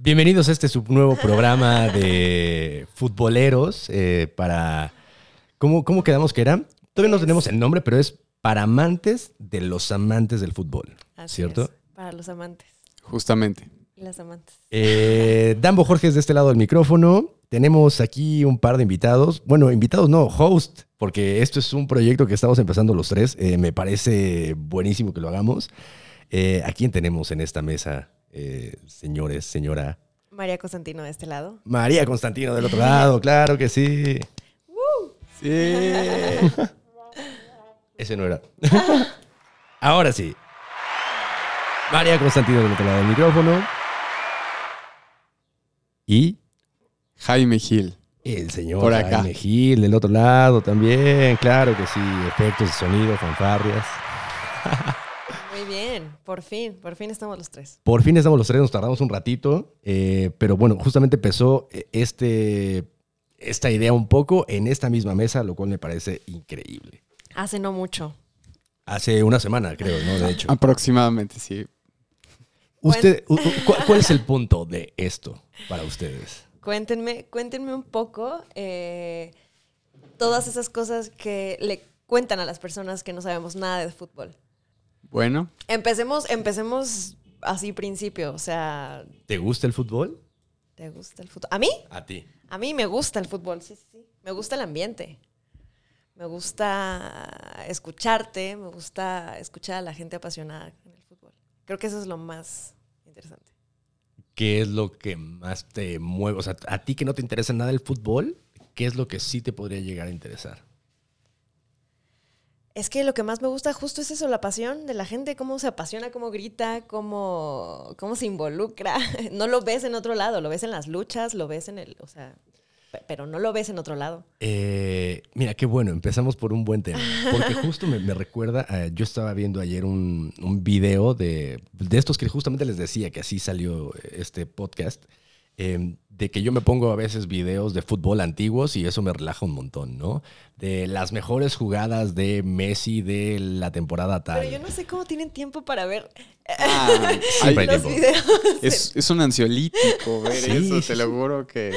Bienvenidos a este subnuevo programa de futboleros eh, para... ¿cómo, ¿Cómo quedamos que era? Todavía no tenemos el nombre, pero es para amantes de los amantes del fútbol. Así ¿Cierto? es, para los amantes Justamente. y las amantes. Eh, Dambo Jorge es de este lado del micrófono. Tenemos aquí un par de invitados. Bueno, invitados no, host, porque esto es un proyecto que estamos empezando los tres. Eh, me parece buenísimo que lo hagamos. Eh, ¿A quién tenemos en esta mesa, eh, señores, señora? María Constantino de este lado. María Constantino del otro lado, claro que sí. Sí. Ese no era. Ahora sí. María Constantino del otro lado del micrófono. Y Jaime Gil. el señor Por acá. Jaime Gil del otro lado también. Claro que sí. Efectos de sonido, fanfarrias. Muy bien, por fin, por fin estamos los tres. Por fin estamos los tres, nos tardamos un ratito. eh, pero bueno, justamente empezó eh, este, esta idea un poco en esta misma mesa, lo cual me parece increíble. Hace no mucho. Hace una semana, creo, ¿no? De hecho. Aproximadamente, sí. Usted, ¿Cuál es el punto de esto para ustedes? Cuéntenme, cuéntenme un poco eh, todas esas cosas que le cuentan a las personas que no sabemos nada de fútbol. Bueno, Empecemos, empecemos así principio, o sea, ¿Te gusta el fútbol? ¿te gusta el fútbol? ¿A mí? A ti. A mí me gusta el fútbol, sí, sí, sí. Me gusta el ambiente. Me gusta escucharte, me gusta escuchar a la gente apasionada en el fútbol. Creo que eso es lo más interesante. ¿Qué es lo que más te mueve? O sea, a ti que no te interesa nada el fútbol, ¿qué es lo que sí te podría llegar a interesar? Es que lo que más me gusta justo es eso, la pasión de la gente, cómo se apasiona, cómo grita, cómo, cómo se involucra. No lo ves en otro lado, lo ves en las luchas, lo ves en el, o sea, pe- pero no lo ves en otro lado. Eh, mira, qué bueno, empezamos por un buen tema. Porque justo me, recuerda, a- yo estaba viendo ayer un, un video de, de estos que justamente les decía que así salió este podcast, eh, de que yo me pongo a veces videos de fútbol antiguos y eso me relaja un montón, ¿no? De las mejores jugadas de Messi de la temporada tal. Pero yo no sé cómo tienen tiempo para ver ah, Siempre hay ay, los tiempo. videos. es, es un ansiolítico ver Sí, eso, te lo juro que...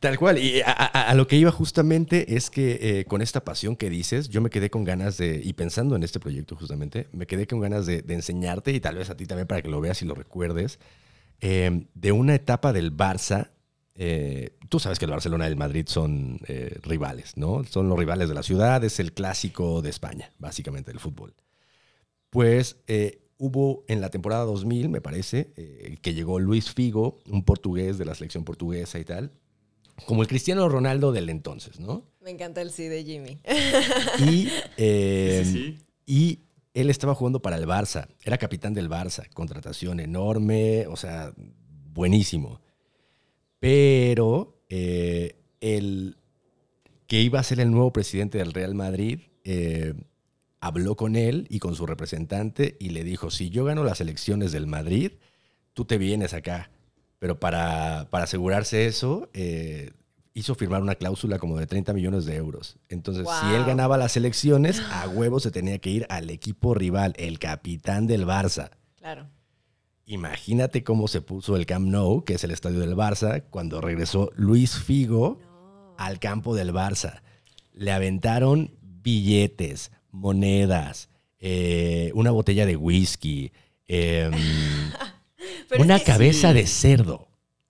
Tal cual. Y a, a- a lo que iba justamente es que eh, con esta pasión que dices, yo me quedé con ganas de, y pensando en este proyecto justamente, me quedé con ganas de, de enseñarte y tal vez a ti también para que lo veas y lo recuerdes, eh, de una etapa del Barça. eh, tú sabes que el Barcelona y el Madrid son eh, rivales, ¿no? Son los rivales de la ciudad, es el clásico de España, básicamente, del fútbol. Pues eh, hubo en la temporada 2000, me parece, eh, que llegó Luis Figo, un portugués de la selección portuguesa y tal, como el Cristiano Ronaldo del entonces, ¿no? Me encanta el sí de Jimmy. Y, eh, Sí, sí. y él estaba jugando para el Barça, era capitán del Barça, contratación enorme, o sea, buenísimo. Pero eh, el que iba a ser el nuevo presidente del Real Madrid eh, habló con él y con su representante y le dijo, si yo gano las elecciones del Madrid, tú te vienes acá. Pero para, para asegurarse eso, eh, hizo firmar una cláusula como de 30 millones de euros. Entonces, si él ganaba las elecciones, a huevo se tenía que ir al equipo rival, el capitán del Barça. Claro. Imagínate cómo se puso el Camp Nou, que es el estadio del Barça, cuando regresó Luis Figo No. al campo del Barça. Le aventaron billetes, monedas, eh, una botella de whisky, em, una cabeza sí. de cerdo.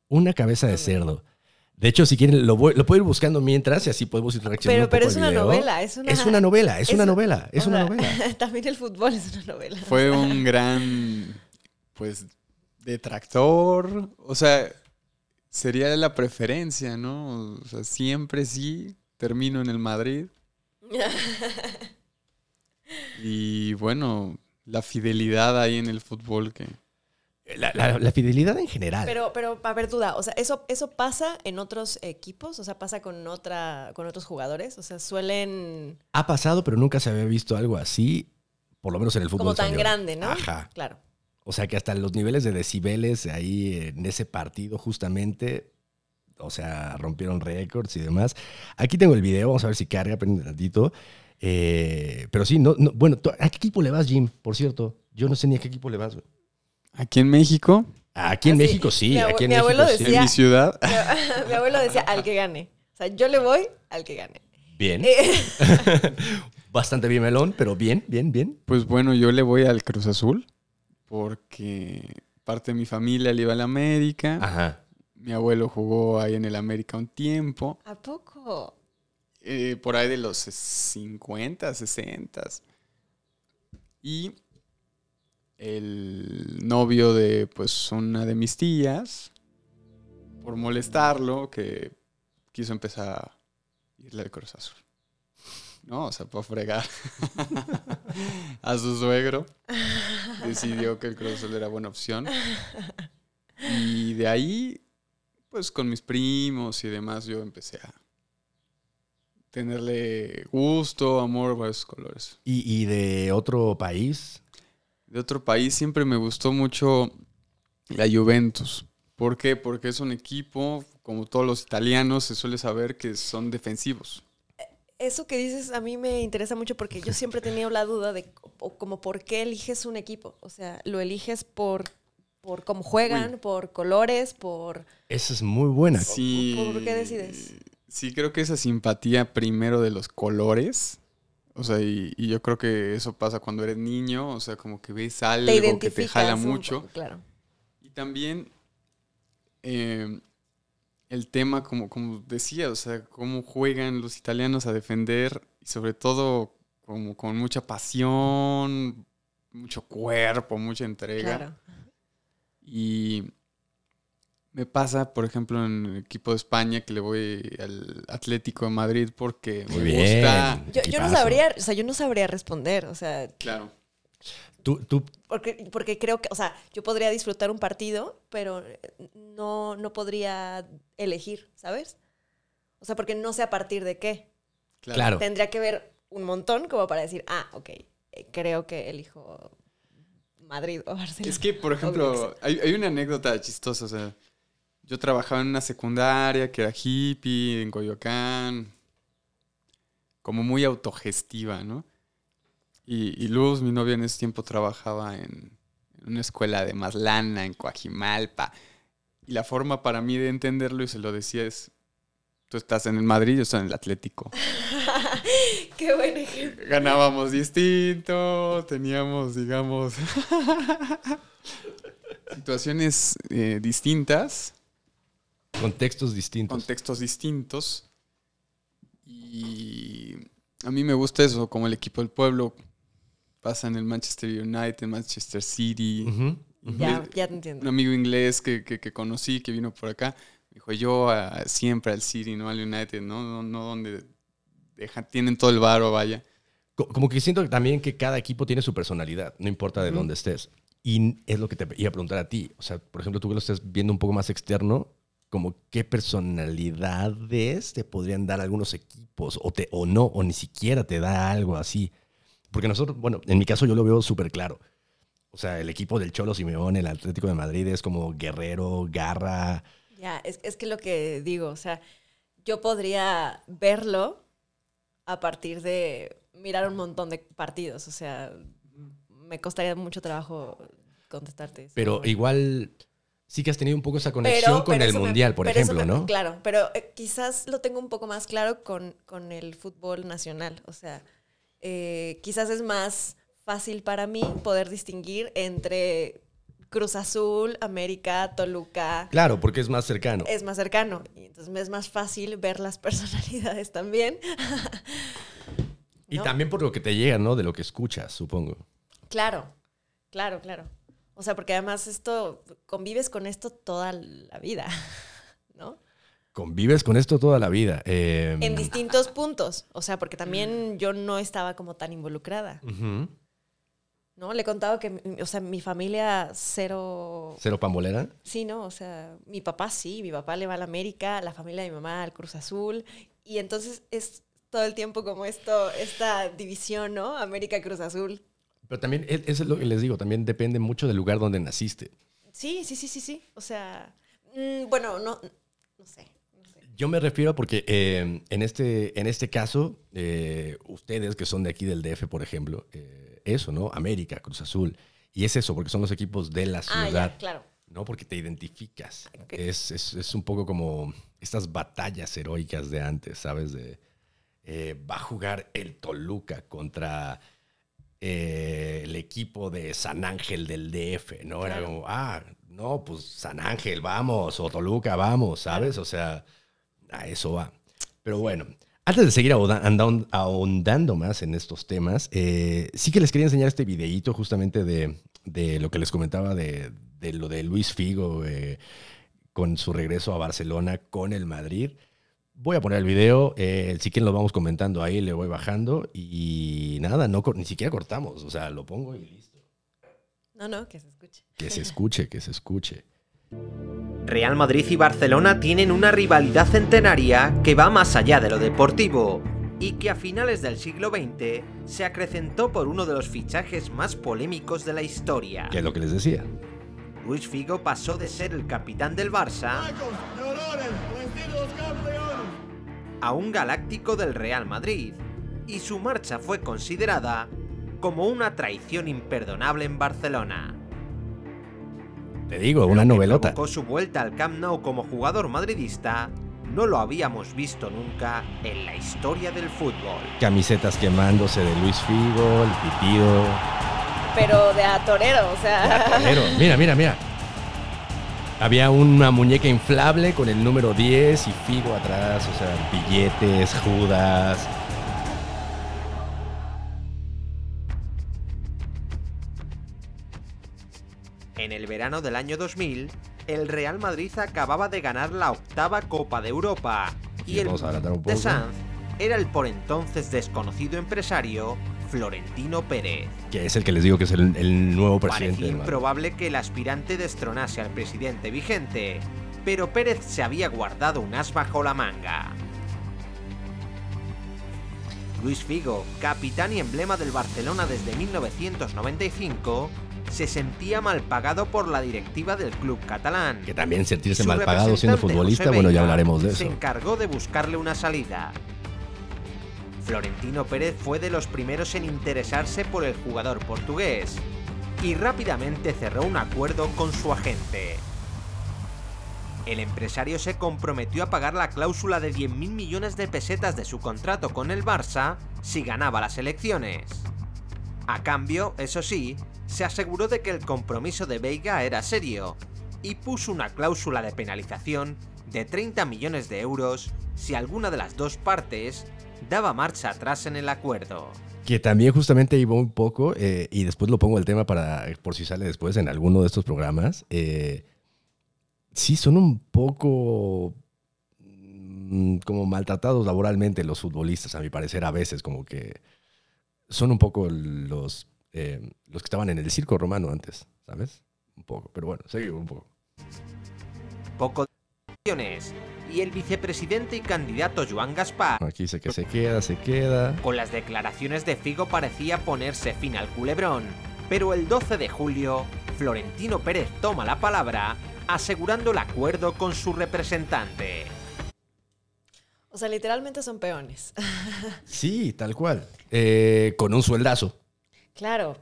Una cabeza de cerdo. De hecho, si quieren, lo, voy- lo puedo ir buscando mientras y así podemos ir reaccionando Pero, un pero poco es al una video. novela, es una... Es una novela, es una es- novela, es una sea, novela. También el fútbol es una novela. Fue un gran, pues, detractor. O sea, sería la preferencia, ¿no? O sea, siempre sí termino en el Madrid. Y bueno, la fidelidad ahí en el fútbol que... La, la- la fidelidad en general. Pero, pero, a ver, duda, o sea, ¿eso, ¿eso pasa en otros equipos? O sea, ¿pasa con, otra, con otros jugadores? O sea, suelen... Ha pasado, pero nunca se había visto algo así, por lo menos en el fútbol Como tan español. grande, ¿no? Ajá. Claro. O sea que hasta los niveles de decibeles ahí en ese partido justamente, o sea, rompieron récords y demás. Aquí tengo el video, vamos a ver si carga, prende tantito. Eh, pero sí, no, no- bueno, ¿tú- ¿a qué equipo le vas, Jim? Por cierto, yo no sé ni a qué equipo le vas. güey. Aquí en México, Aquí en Así, México sí, aquí en mi México abuelo sí. decía- En mi ciudad. Mi, mi abuelo decía, al que gane. O sea, yo le voy al que gane. Bien. Eh, Bastante bien melón, pero bien, bien, bien. Pues bueno, yo le voy al Cruz Azul porque parte de mi familia le iba al América. Ajá. Mi abuelo jugó ahí en el América un tiempo. ¿A poco? eh, por ahí de los 50, 60. Y el novio de pues una de mis tías, por molestarlo, que quiso empezar a irle al Cruz Azul. No, o sea, por fregar a su suegro. Decidió que el Cruz Azul era buena opción. Y de ahí, pues con mis primos y demás, yo empecé a tenerle gusto, amor a esos colores. ¿Y, y de otro país? De otro país siempre me gustó mucho la Juventus. ¿Por qué? Porque es un equipo, como todos los italianos, se suele saber que son defensivos. Eso que dices a mí me interesa mucho porque yo siempre he tenido la duda de o como por qué eliges un equipo. O sea, lo eliges por, por cómo juegan, Uy. por colores, por... Esa es muy buena. Sí, ¿Por qué decides? Sí, creo que esa simpatía primero de los colores. O sea, y, y yo creo que eso pasa cuando eres niño. O sea, como que ves algo Te que te jala mucho. claro. Y también eh, el tema, como, como decía, o sea, cómo juegan los italianos a defender y sobre todo como con mucha pasión, mucho cuerpo, mucha entrega. Claro. Y me pasa, por ejemplo, en el equipo de España que le voy al Atlético de Madrid porque Muy me bien. gusta. Yo, yo no sabría, o sea, yo no sabría responder, o sea, Claro. Tú, tú, porque, porque creo que, o sea, yo podría disfrutar un partido, pero no, no podría elegir, ¿sabes? O sea, porque no sé a partir de qué. claro. Tendría que ver un montón como para decir, ah, ok, eh, creo que elijo Madrid o Barcelona. Es que, por ejemplo, hay, hay una anécdota chistosa. O sea, yo trabajaba en una secundaria que era hippie, en Coyoacán, como muy autogestiva, ¿no? Y, y Luz, mi novia en ese tiempo, trabajaba en, en una escuela de Maslana, en Coajimalpa. Y la forma para mí de entenderlo, y se lo decía, es, tú estás en el Madrid, yo estoy en el Atlético. Qué buen ejemplo. Ganábamos distinto, teníamos, digamos, situaciones eh, distintas, Contextos distintos. contextos distintos. Y a mí me gusta eso, como el equipo del pueblo pasa en el Manchester United, Manchester City. Ya, ya te Un entiendo. amigo inglés que, que- que conocí, que vino por acá, dijo yo a- siempre al City, no al United, no, no, no donde dejan, tienen todo el varo, vaya. Co- Como que siento también que cada equipo tiene su personalidad, no importa de dónde estés. Y es lo que te iba a preguntar a ti. O sea, por ejemplo, tú que lo estás viendo un poco más externo, como qué personalidades te podrían dar algunos equipos o, te, o no, o ni siquiera te da algo así. Porque nosotros, bueno, en mi caso yo lo veo súper claro. O sea, el equipo del Cholo Simeón, el Atlético de Madrid es como guerrero, garra. Ya, es, es que lo que digo, o sea, yo podría verlo a partir de mirar un montón de partidos, o sea, me costaría mucho trabajo contestarte. eso. Pero igual sí que has tenido un poco esa conexión con pero el me- Mundial, por ejemplo, me- ¿no? Claro, pero eh, quizás lo tengo un poco más claro con, con el fútbol nacional. O sea, eh, quizás es más fácil para mí poder distinguir entre Cruz Azul, América, Toluca. Claro, porque es más cercano. Es más cercano. Y entonces me es más fácil ver las personalidades también. Y también por lo que te llega, ¿no? De lo que escuchas, supongo. Claro, claro, claro. O sea, porque además esto, convives con esto toda la vida, ¿no? Convives con esto toda la vida. eh, En distintos puntos. O sea, porque también yo no estaba como tan involucrada. ¿no? Le he contado que, o sea, mi familia cero... ¿Cero pambolera? Sí, ¿no? O sea, mi papá sí, mi papá le va a la América, la familia de mi mamá al Cruz Azul. Y entonces es todo el tiempo como esto, esta división, ¿no? América-Cruz Azul. Pero también, e- eso es lo que les digo, también depende mucho del lugar donde naciste. Sí, sí, sí, sí, sí. O sea, mm, bueno, no, no sé. Yo me refiero porque eh, en, este, en este caso, eh, ustedes que son de aquí del DF, por ejemplo, eh, eso, ¿no? América, Cruz Azul. Y es eso, porque son los equipos de la Ah, ciudad. ya, claro. ¿no? Porque te identificas. Es, es, es, un poco como estas batallas heroicas de antes, ¿sabes? De, eh, va a jugar el Toluca contra eh, el equipo de San Ángel del DF, ¿no? Era como, ah, no, pues San Ángel, vamos, o Toluca, vamos, ¿sabes? O sea, a eso va. Pero bueno, antes de seguir ahondando más en estos temas, eh, sí que les quería enseñar este videíto justamente de, de lo que les comentaba de, de lo de Luis Figo eh, con su regreso a Barcelona con el Madrid. Voy a poner el video, eh, si quieren lo vamos comentando ahí, le voy bajando y nada, no, ni siquiera cortamos, o sea, lo pongo y listo. No, no, que se escuche. Que se escuche, que se escuche. Real Madrid y Barcelona tienen una rivalidad centenaria que va más allá de lo deportivo y que a finales del siglo XX se acrecentó por uno de los fichajes más polémicos de la historia. ¿Qué es lo que les decía? Luis Figo pasó de ser el capitán del Barça a un galáctico del Real Madrid, y su marcha fue considerada como una traición imperdonable en Barcelona. Te digo, una novelota. Con su vuelta al Camp Nou como jugador madridista, no lo habíamos visto nunca en la historia del fútbol. Camisetas quemándose de Luis Figo, el pitido. Pero de a torero, o sea. torero. Mira, mira, mira. Había una muñeca inflable con el número 10 y Figo atrás, o sea, billetes, Judas. En el verano del año 2000, el Real Madrid acababa de ganar la octava Copa de Europa y, el de Sanz era el por entonces desconocido empresario Florentino Pérez. Que es el que les digo que es el, nuevo presidente. Parecía improbable que el aspirante destronase al presidente vigente, pero Pérez se había guardado un as bajo la manga. Luis Figo, capitán y emblema del Barcelona desde 1995, se sentía mal pagado por la directiva del club catalán. Que también sentirse mal pagado siendo futbolista, bueno, ya hablaremos de eso. Se encargó de buscarle una salida. Florentino Pérez fue de los primeros en interesarse por el jugador portugués y rápidamente cerró un acuerdo con su agente. El empresario se comprometió a pagar la cláusula de 10.000 millones de pesetas de su contrato con el Barça si ganaba las elecciones. A cambio, eso sí, se aseguró de que el compromiso de Veiga era serio y puso una cláusula de penalización de 30 millones de euros si alguna de las dos partes daba marcha atrás en el acuerdo. Que también justamente iba un poco, eh, y después lo pongo el tema para por si sale después en alguno de estos programas. Eh, sí, son un poco mm, como maltratados laboralmente los futbolistas, a mi parecer, a veces, como que son un poco los, eh, los que estaban en el circo romano antes, ¿sabes? Un poco, pero bueno, seguimos un poco. Poco y el vicepresidente y candidato Joan Gaspar. Aquí dice que se queda, se queda. Con las declaraciones de Figo parecía ponerse fin al culebrón, pero el 12 de julio, Florentino Pérez toma la palabra asegurando el acuerdo con su representante. O sea, literalmente son peones. sí, tal cual. Eh, con un sueldazo. Claro,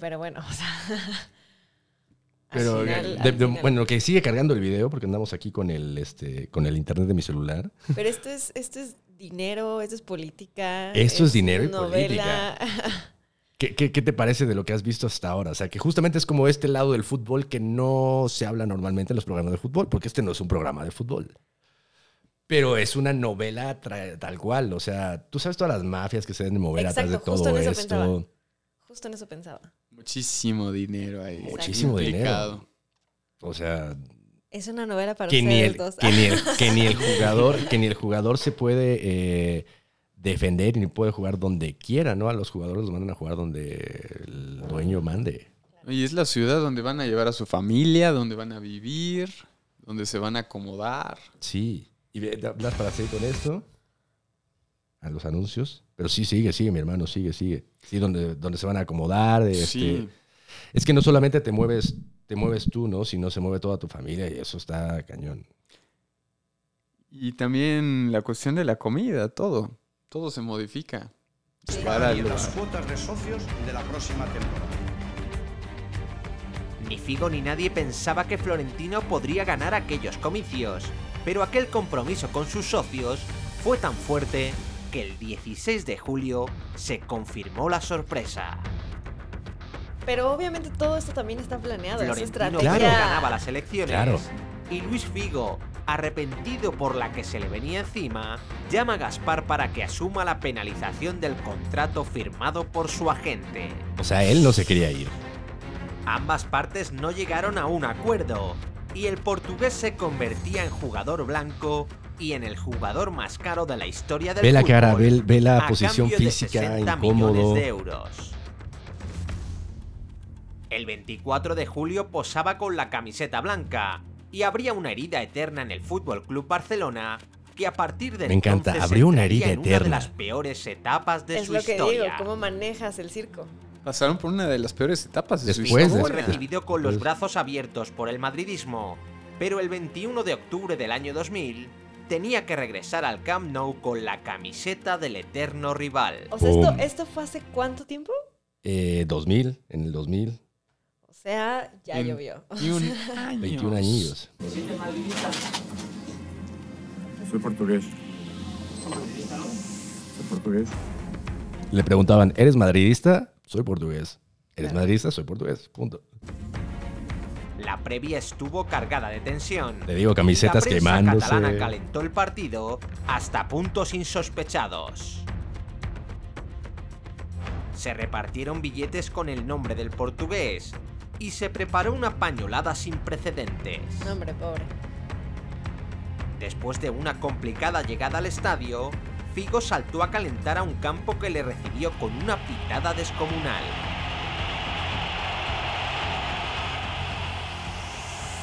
pero bueno, o sea... Pero bueno, lo que sigue cargando el video, porque andamos aquí con el, este, con el internet de mi celular. Pero esto es, esto es dinero, esto es política. Esto es, dinero y política. ¿Qué, ¿Qué, qué, te parece de lo que has visto hasta ahora? O sea, que justamente es como este lado del fútbol que no se habla normalmente en los programas de fútbol, porque este no es un programa de fútbol. Pero es una novela tal cual. O sea, tú sabes todas las mafias que se deben mover atrás de todo esto. Justo en eso pensaba. Muchísimo dinero ahí. Muchísimo dinero. O sea. Es una novela para que ustedes ni el, dos. Que ni, el, que ni el jugador, que ni el jugador se puede eh, defender ni puede jugar donde quiera, ¿no? A los jugadores los mandan a jugar donde el dueño mande. Y es la ciudad donde van a llevar a su familia, donde van a vivir, donde se van a acomodar. Sí. ¿Y hablas para seguir con esto? A los anuncios. Pero sí, sigue, sigue, mi hermano, sigue, sigue. Sí, donde, donde se van a acomodar. Este, Es que no solamente te mueves, te mueves tú, ¿no? Sino se mueve toda tu familia y eso está cañón. Y también la cuestión de la comida, todo. Todo se modifica. Para las cuotas de socios de la próxima temporada. Ni Figo ni nadie pensaba que Florentino podría ganar aquellos comicios, pero aquel compromiso con sus socios fue tan fuerte que el 16 de julio se confirmó la sorpresa. Pero obviamente todo esto también está planeado. Es Florentino estrategia. Claro. ganaba las elecciones Claro. y Luis Figo, arrepentido por la que se le venía encima, llama a Gaspar para que asuma la penalización del contrato firmado por su agente. O sea, él no se quería ir. Ambas partes no llegaron a un acuerdo y el portugués se convertía en jugador blanco y en el jugador más caro de la historia del Ve la fútbol, cara, ve, ve la posición física, 60 incómodo. de euros. El 24 de julio posaba con la camiseta blanca y habría una herida eterna en el Fútbol Club Barcelona que a partir de Me encanta, entonces habría una herida en una de eterna. las peores etapas de Es su lo que historia. digo, cómo manejas el circo. Pasaron por una de las peores etapas de su Después, Fue historia. después. recibido con los Pues- brazos abiertos por el madridismo, pero el 21 de octubre del año 2000 tenía que regresar al Camp Nou con la camiseta del eterno rival. O sea, ¿esto. ¿esto fue hace cuánto tiempo? Eh, 2000, en el 2000, O sea, ya En- llovió. 21 años. 21 años. Soy portugués. Soy portugués. Le preguntaban, ¿eres madridista? Soy portugués. ¿Eres madridista? Soy portugués. Punto. La previa estuvo cargada de tensión. Le digo, camisetas la quemándose. catalana calentó el partido hasta puntos insospechados. Se repartieron billetes con el nombre del portugués y se preparó una pañolada sin precedentes. No, hombre, pobre. Después de una complicada llegada al estadio, Figo saltó a calentar a un campo que le recibió con una pitada descomunal.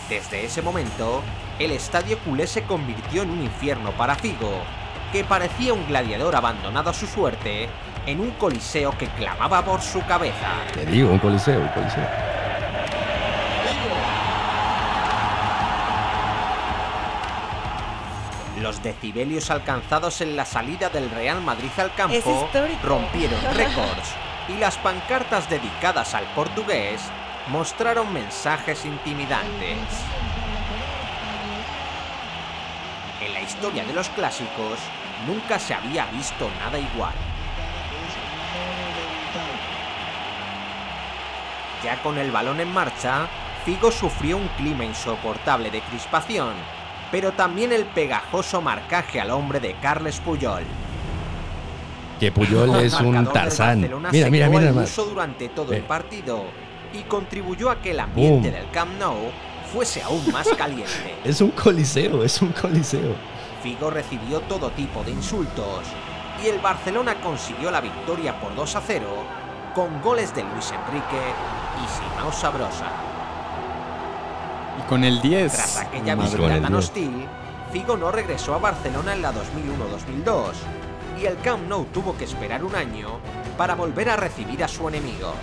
Desde ese momento, el estadio culé se convirtió en un infierno para Figo, que parecía un gladiador abandonado a su suerte en un coliseo que clamaba por su cabeza. Te digo, un coliseo, un coliseo. Los decibelios alcanzados en la salida del Real Madrid al campo rompieron récords y las pancartas dedicadas al portugués mostraron mensajes intimidantes. En la historia de los clásicos nunca se había visto nada igual. Ya con el balón en marcha, Figo sufrió un clima insoportable de crispación, pero también el pegajoso marcaje al hombre de Carles Puyol. Que Puyol es un Tarzán. Mira, mira, mira. uso durante todo el Ve. partido y contribuyó a que el ambiente Boom. del Camp Nou fuese aún más caliente. Es un coliseo, es un coliseo. Figo recibió todo tipo de insultos y el Barcelona consiguió la victoria por 2 a 0 con goles de Luis Enrique y Simao Sabrosa. Y con el 10. Tras aquella visita tan 10. hostil, Figo no regresó a Barcelona en la 2001-2002 y el Camp Nou tuvo que esperar un año para volver a recibir a su enemigo.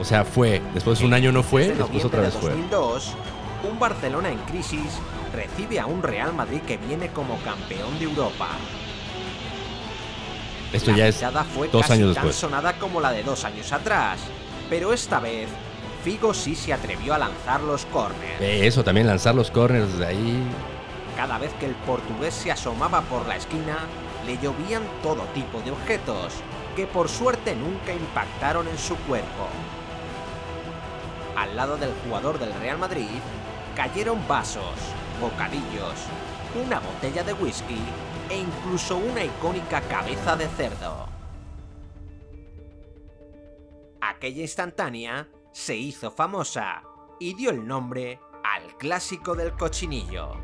O sea, fue. Después un año no fue, después otra vez fue. de 2002, un Barcelona en crisis recibe a un Real Madrid que viene como campeón de Europa. Esto La ya es fue dos casi años tan después. sonada como la de dos años atrás, pero esta vez Figo sí se atrevió a lanzar los córneres. Eso, también lanzar los corners de ahí. Cada vez que el portugués se asomaba por la esquina, le llovían todo tipo de objetos, que por suerte nunca impactaron en su cuerpo. Al lado del jugador del Real Madrid, cayeron vasos, bocadillos, una botella de whisky e incluso una icónica cabeza de cerdo. Aquella instantánea se hizo famosa y dio el nombre al clásico del cochinillo.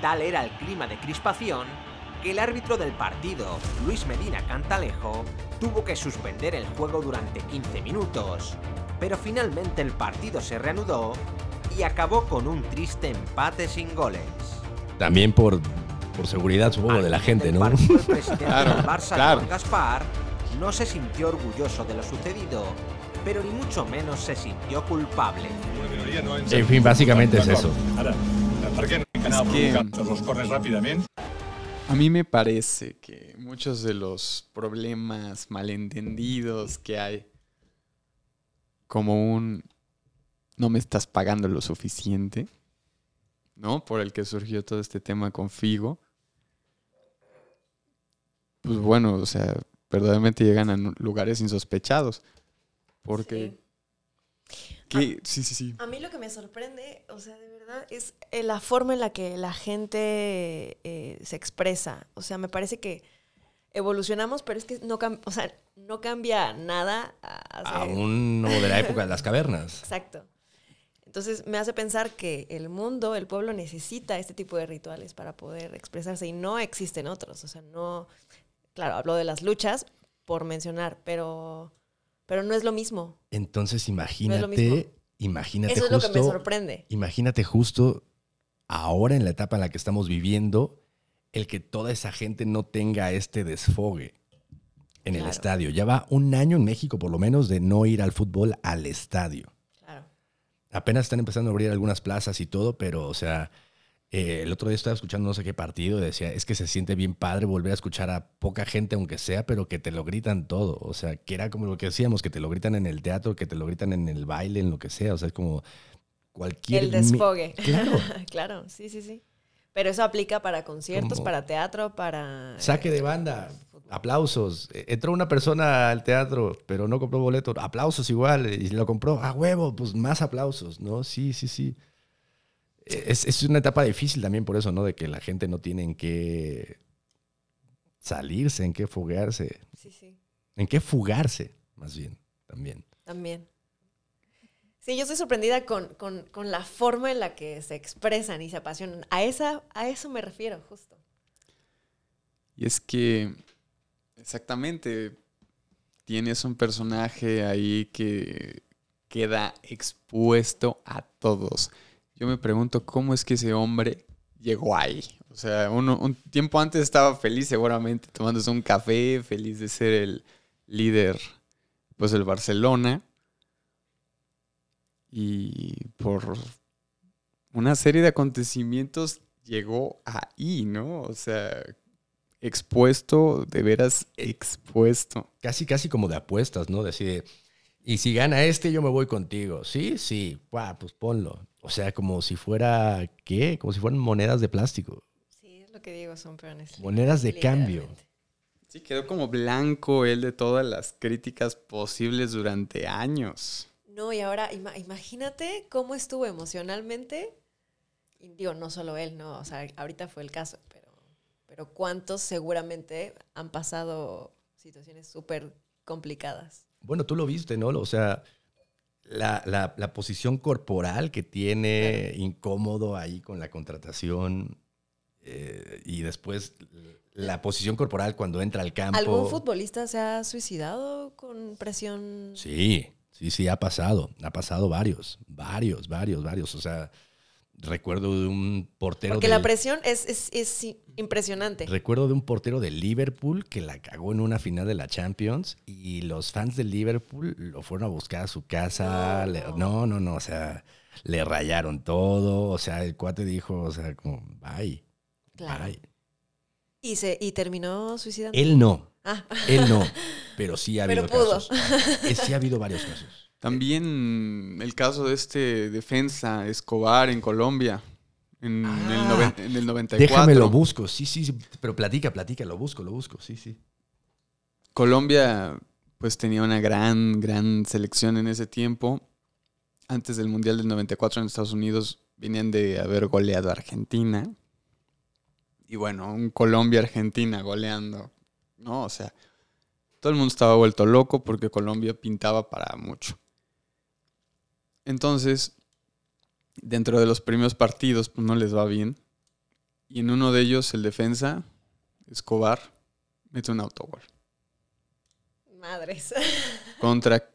Tal era el clima de crispación que el árbitro del partido, Luis Medina Cantalejo, tuvo que suspender el juego durante 15 minutos, pero finalmente el partido se reanudó y acabó con un triste empate sin goles. También por, por seguridad, supongo, Al de la gente, ¿no? partido, el presidente Claro, del Barça, claro. Gaspar, no se sintió orgulloso de lo sucedido, pero ni mucho menos se sintió culpable. En fin, básicamente es eso. Ara, per què no hem d'anar És que- provocant tots els corners ràpidament? A mí me parece que muchos de los problemas malentendidos que hay como un no me estás pagando lo suficiente, ¿no? Por el que surgió todo este tema con Figo. Pues bueno, o sea, verdaderamente llegan a lugares insospechados. Porque... que- sí, sí, sí. A mí lo que me sorprende, o sea, de verdad, es eh, la forma en la que la gente eh, se expresa. O sea, me parece que evolucionamos, pero es que no, o sea, no cambia nada. a- Aún no de la época de las cavernas. Exacto. Entonces me hace pensar que el mundo, el pueblo necesita este tipo de rituales para poder expresarse y no existen otros. O sea, no, claro, hablo de las luchas por mencionar, pero, pero no es lo mismo. Entonces imagínate, imagínate Eso es lo justo, que me sorprende. imagínate justo ahora en la etapa en la que estamos viviendo, el que toda esa gente no tenga este desfogue en el estadio. Ya va un año en México, por lo menos, de no ir al fútbol al estadio. Claro. Apenas están empezando a abrir algunas plazas y todo, pero, o sea, eh, el otro día estaba escuchando no sé qué partido y decía, es que se siente bien padre volver a escuchar a poca gente, aunque sea, pero que te lo gritan todo. O sea, que era como lo que decíamos, que te lo gritan en el teatro, que te lo gritan en el baile, en lo que sea. O sea, es como cualquier... El desfogue. Claro. claro, sí, sí, sí. Pero eso aplica para conciertos, Como- para teatro, para... Saque de banda, aplausos. Eh, Entró una persona al teatro, pero no compró boleto. Aplausos igual. Y lo compró. A huevo, pues más aplausos, ¿no? Sí, sí, sí. Es, es una etapa difícil también por eso, ¿no? De que la gente no tiene en qué salirse, en qué fugarse. Sí, sí. En qué fugarse, más bien, también. También. Sí, yo estoy sorprendida con, con- con la forma en la que se expresan y se apasionan. A, esa, a eso me refiero, justo. Y es que, exactamente, tienes un personaje ahí que queda expuesto a todos. Yo me pregunto cómo es que ese hombre llegó ahí. O sea, uno, un tiempo antes estaba feliz seguramente tomándose un café, feliz de ser el líder, pues el Barcelona. Y por una serie de acontecimientos llegó ahí, ¿no? O sea, expuesto, de veras expuesto. Casi, casi como de apuestas, ¿no? Decide, y si gana este, yo me voy contigo. Sí, sí, pues ponlo. O sea, como si fuera, ¿qué? Como si fueran monedas de plástico. Sí, es lo que digo, son peones. Monedas de cambio. Sí, quedó como blanco él de todas las críticas posibles durante años. No, y ahora ima- imagínate cómo estuvo emocionalmente. Y digo, no solo él, no, o sea, ahorita fue el caso, pero, pero cuántos seguramente han pasado situaciones súper complicadas. Bueno, tú lo viste, ¿no? O sea, la, la- la posición corporal que tiene incómodo ahí con la contratación eh, y después la posición corporal cuando entra al campo. ¿Algún futbolista se ha suicidado con presión? Sí, sí, sí, ha pasado. Ha pasado varios, varios, varios, varios. O sea, recuerdo de un portero Porque del- la presión es, es, es impresionante. Recuerdo de un portero de Liverpool que la cagó en una final de la Champions y los fans del Liverpool lo fueron a buscar a su casa. No. le- No, no, no, o sea, le rayaron todo. O sea, el cuate dijo, o sea, como, bye, Claro. bye. Y, se, y terminó suicidando. Él no, Ah, él no, pero sí ha habido Pero pudo. casos. Sí ha habido varios casos. También el caso de este defensa Escobar en Colombia. En, el, Ah, en el 94. Déjame lo busco, sí, sí, sí, pero platica, platica, lo busco, lo busco, sí, sí. Colombia pues tenía una gran, gran selección en ese tiempo. Antes del Mundial del 94 en Estados Unidos venían de haber goleado a Argentina. Y bueno, un Colombia-Argentina goleando, ¿no? O sea, todo el mundo estaba vuelto loco porque Colombia pintaba para mucho. Entonces, dentro de los primeros partidos, pues no les va bien. Y en uno de ellos, el defensa, Escobar, mete un autogol madres. contra,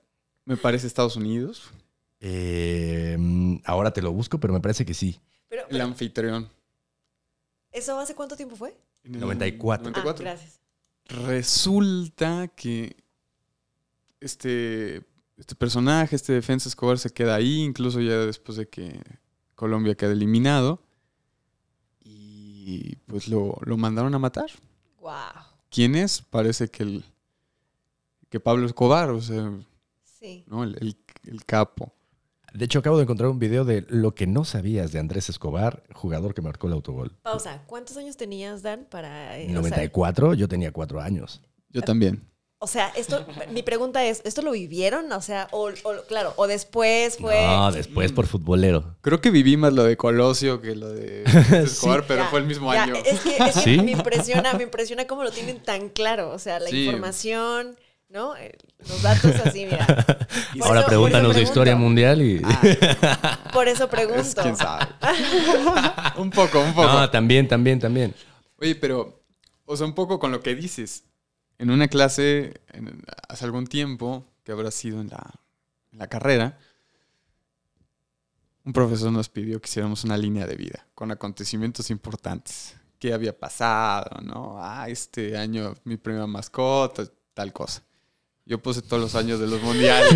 me parece, Estados Unidos, Eh, mm, ahora te lo busco, pero me parece que sí. Pero, el pero, anfitrión. ¿eso hace cuánto tiempo fue? En el 94. Ah, 94. gracias. Resulta que este, este personaje, este defensa Escobar, se queda ahí, incluso ya después de que Colombia queda eliminado. Y pues lo, lo mandaron a matar. Wow. ¿Quién es? Parece que el que Pablo Escobar, o sea, Sí. ¿no? el, el el capo. De hecho, acabo de encontrar un video de lo que no sabías de Andrés Escobar, jugador que marcó el autogol. Pausa. ¿Cuántos años tenías, Dan, para... eh, o sea, 94, yo tenía cuatro años. Yo también. O sea, esto, mi pregunta es, ¿esto lo vivieron? O sea, o, o- claro, o después fue... No, después por futbolero. Creo que viví más lo de Colosio que lo de Escobar, pero Ya, fue el mismo ya, año. Es que, es que ¿Sí? me impresiona, me impresiona cómo lo tienen tan claro. O sea, la Sí. información, ¿no? Eh, Los datos así, mira. Por Ahora eso- pregúntanos de historia mundial y... Por eso Es- pregunto. ¿Quién sabe? un poco, un poco. No, también, también, también. Oye, pero, o sea, un poco con lo que dices. En una clase, en- hace algún tiempo, que habrá sido en la, en la carrera, un profesor nos pidió que hiciéramos una línea de vida con acontecimientos importantes. ¿Qué había pasado? ¿No? Ah, este año mi primera mascota, tal cosa. Yo puse todos los años de los mundiales.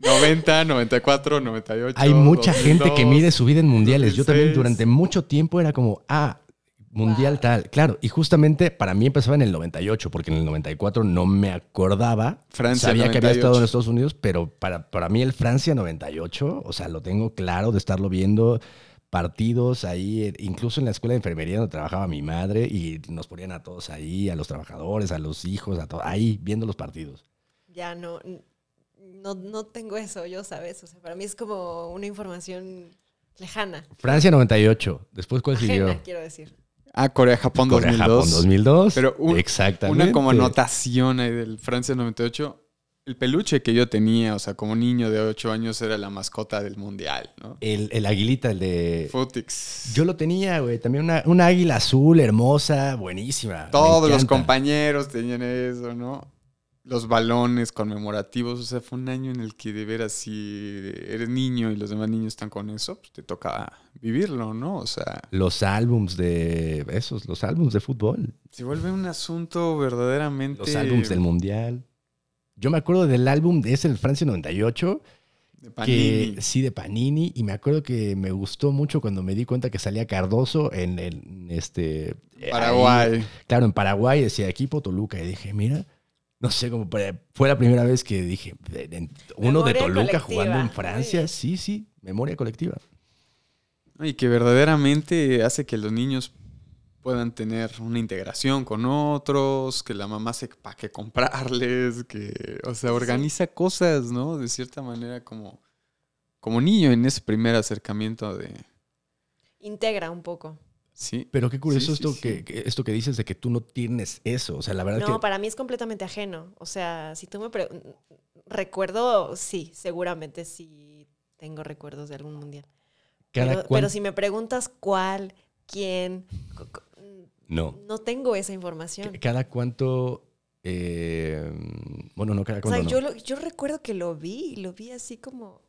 90, 94, 98. Hay mucha gente que 2002. mide su vida en mundiales. Yo también 2006. durante mucho tiempo era como, ah, mundial Wow. tal. Claro, y justamente para mí empezaba en el 98, porque en el 94 no me acordaba. Francia, Sabía que había 98. estado en Estados Unidos, pero para, para mí el Francia 98, o sea, lo tengo claro de estarlo viendo partidos ahí, incluso en la escuela de enfermería donde trabajaba mi madre y nos ponían a todos ahí, a los trabajadores, a los hijos, a todos, ahí viendo los partidos. Ya no, no, no tengo eso, yo sabes. O sea, para mí es como una información lejana. Francia 98, después cuál siguió? Ajena, quiero decir. Ah, Corea-Japón Corea, 2002. Japón 2002. Pero un- Exactamente. Una como anotación ahí del Francia 98. El peluche que yo tenía, o sea, como niño de 8 años, era la mascota del mundial, ¿no? El, el aguilita, el de... Futix. Yo lo tenía, güey. También una, una águila azul, hermosa, buenísima. Todos los compañeros tenían eso, ¿no? Los balones conmemorativos. O sea, fue un año en el que de veras, si eres niño y los demás niños están con eso, pues te toca vivirlo, ¿no? O sea, Los álbums de... Esos, los álbums de fútbol. se vuelve un asunto verdaderamente... Los álbums del Mundial. Yo me acuerdo del álbum de ese, el Francia 98, de Panini. que sí, de Panini, y me acuerdo que me gustó mucho cuando me di cuenta que salía Cardoso en, el en este... Paraguay. ahí. claro, en Paraguay decía equipo Toluca, y dije, mira, no sé, como para- fue la primera vez que dije, uno de Toluca colectiva. jugando en Francia, sí, sí, memoria colectiva. Y que verdaderamente hace que los niños puedan tener una integración con otros, que la mamá sepa qué comprarles, que, o sea, organiza cosas, ¿no? De cierta manera como, como niño en ese primer acercamiento de... Integra un poco. Sí. Pero qué curioso Sí, sí, esto, sí. Que, que- esto que dices de que tú no tienes eso. O sea, la verdad No, que para mí es completamente ajeno. O sea, si tú me recuerdo, sí, seguramente sí tengo recuerdos de algún mundial. cada Pero, cuan- pero si me preguntas cuál, quién, No. no tengo esa información. Cada cuánto... eh, bueno, no, cada O sea, cuánto yo, lo- yo recuerdo que lo vi lo vi así como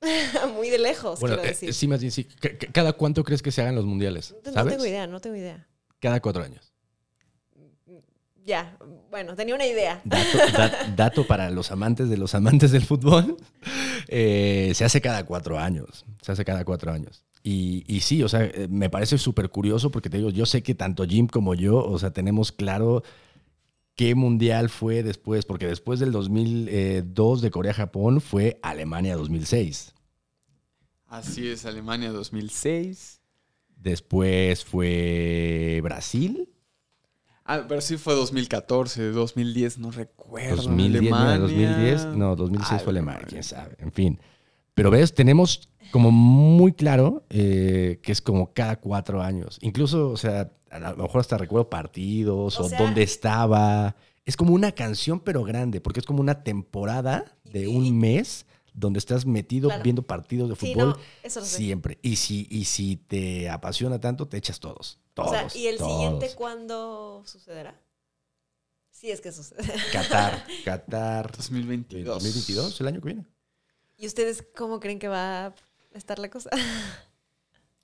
muy de lejos, Bueno, quiero eh, decir. sí, más bien sí. Ca- ca- ¿Cada cuánto crees que se hagan los mundiales? no, tengo idea, no tengo idea. Cada cuatro años. Ya, bueno, tenía una idea. Dato, da- dato para los amantes de los amantes del fútbol. eh, se hace cada cuatro años. Se hace cada cuatro años. Y, y sí, o sea, eh, me parece súper curioso porque te digo, yo sé que tanto Jim como yo, o sea, tenemos claro qué mundial fue después, porque después del 2002 de Corea-Japón fue Alemania 2006. Así es, Alemania 2006. Después fue Brasil. Ah, pero sí fue 2014, 2010, no recuerdo. 2010, ¿no era Alemania. 2010, no, 2006 fue Alemania, Alemania. quién sabe, en fin. Pero ves, tenemos como muy claro eh, que es como cada cuatro años. Incluso, o sea, a lo mejor hasta recuerdo partidos O o, sea- dónde estaba. Es como una canción, pero grande, porque es como una temporada de un mes donde estás metido Claro. viendo partidos de Sí, fútbol no, eso lo sé. siempre. Y si, y si te apasiona tanto, te echas todos. Todos. o sea, ¿y el todos. siguiente cuándo sucederá? Sí, es que sucede. Qatar, Qatar. 2022. 2022, el año que viene. ¿Y ustedes cómo creen que va a estar la cosa?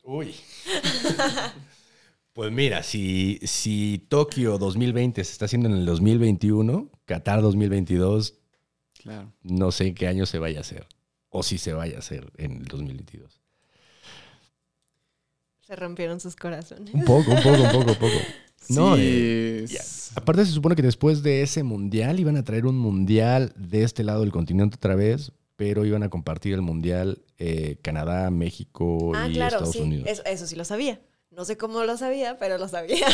Uy. pues mira, si, si Tokio 2020 se está haciendo en el 2021, Qatar 2022, Claro. no sé en qué año se vaya a hacer. O si se vaya a hacer en el 2022. Se rompieron sus corazones. Un poco, un poco, un poco, un poco. No, Sí, eh. Aparte se supone que después de ese mundial iban a traer un mundial de este lado del continente otra vez, pero iban a compartir el mundial eh, Canadá, México Ah, y claro, Estados sí. Unidos. Eso, eso sí lo sabía. No sé cómo lo sabía, pero lo sabía.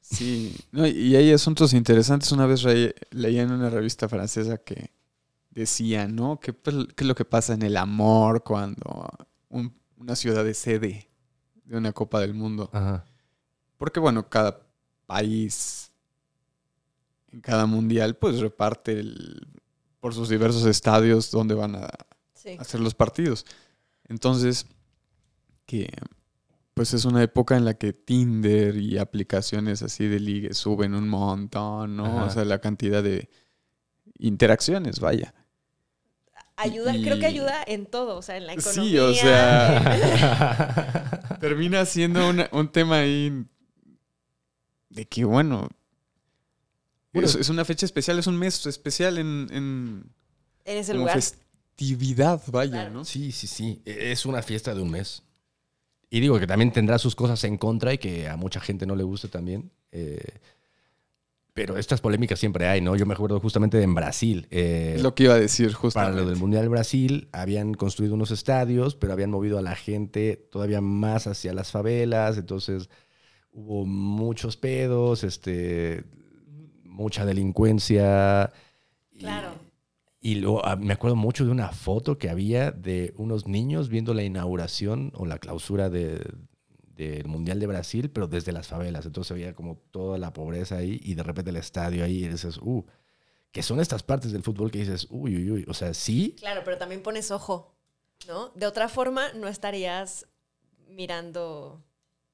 Sí, no, y hay asuntos interesantes. Una vez leía en una revista francesa que decía, ¿no? ¿Qué, pues, qué es lo que pasa en el amor cuando un- una ciudad es sede de una Copa del Mundo? Ajá. Porque, bueno, cada país en cada mundial, pues reparte el- por sus diversos estadios donde van a Sí. hacer los partidos. Entonces, que pues es una época en la que Tinder y aplicaciones así de ligue suben un montón, ¿no? Ajá. O sea, la cantidad de interacciones, vaya. Ayuda, y- creo que ayuda en todo, o sea, en la economía. Sí, o sea, termina siendo una- un tema ahí de que, bueno, Bueno, es, es una fecha especial, es un mes especial en, en en ese como lugar. festividad, vaya, Claro. ¿no? Sí, sí, sí. E- Es una fiesta de un mes. Y digo que también tendrá sus cosas en contra y que a mucha gente no le guste también. eh, pero estas polémicas siempre hay, ¿no? Yo me acuerdo justamente de en Brasil. eh, Es lo que iba a decir para justamente. lo del Mundial de Brasil, habían construido unos estadios, pero habían movido a la gente todavía más hacia las favelas. Entonces hubo muchos pedos, este, mucha delincuencia. y- Claro. y luego ah, me acuerdo mucho de una foto que había de unos niños viendo la inauguración o la clausura de- del Mundial de Brasil, pero desde las favelas. Entonces había como toda la pobreza ahí y de repente el estadio ahí y dices, uh, que son estas partes del fútbol que dices, uy, uy, uy. O sea, sí, Claro, pero también pones ojo, ¿no? De otra forma, no estarías mirando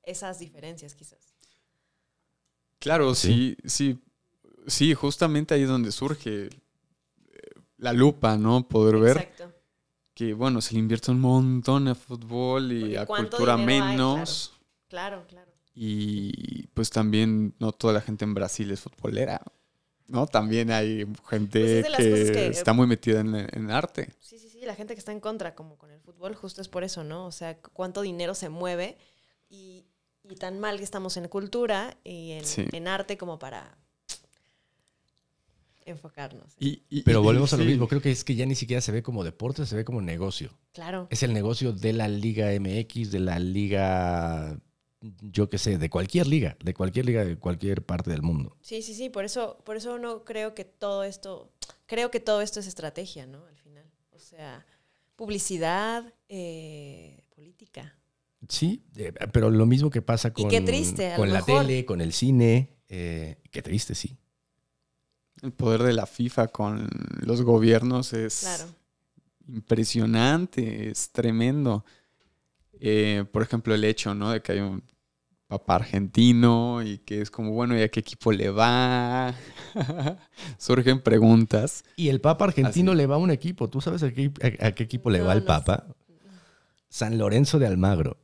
esas diferencias, quizás. Claro, sí, sí, sí, justamente ahí es donde surge la lupa, ¿no? Poder ver Exacto. que, bueno, se le invierte un montón a fútbol y Porque a cultura hay, menos. Claro, claro. Y pues también no toda la gente en Brasil es futbolera, ¿no? También hay gente Pues es que, que- está muy metida en, en arte. Sí, sí, sí, la gente que está en contra, como con el fútbol, justo es por eso, ¿no? O sea, cu- cuánto dinero se mueve y, y tan mal que estamos en cultura y en, Sí. en arte como para enfocarnos. Y, y- pero y- volvemos a lo sí. mismo. Creo que es que ya ni siquiera se ve como deporte, se ve como negocio. Claro. Es el negocio de la Liga MX, de la Liga, yo qué sé, de cualquier liga, de cualquier liga de cualquier parte del mundo. Sí, sí, sí, por eso, por eso no creo que todo esto, creo que todo esto es estrategia, ¿no? Al final. O sea, publicidad, eh, política. Sí, eh, pero lo mismo que pasa con, qué triste, a con la mejor. tele, con el cine. eh, qué triste, sí. El poder de la FIFA con los gobiernos es Claro. impresionante, es tremendo. Eh, por ejemplo, el hecho, ¿no? De que hay un papá argentino y que es como, bueno, ¿y a qué equipo le va? Surgen preguntas. Y el Papa argentino Así. le va a un equipo. ¿Tú sabes a qué, a- a qué equipo le No, va el no Papa? San Lorenzo de Almagro.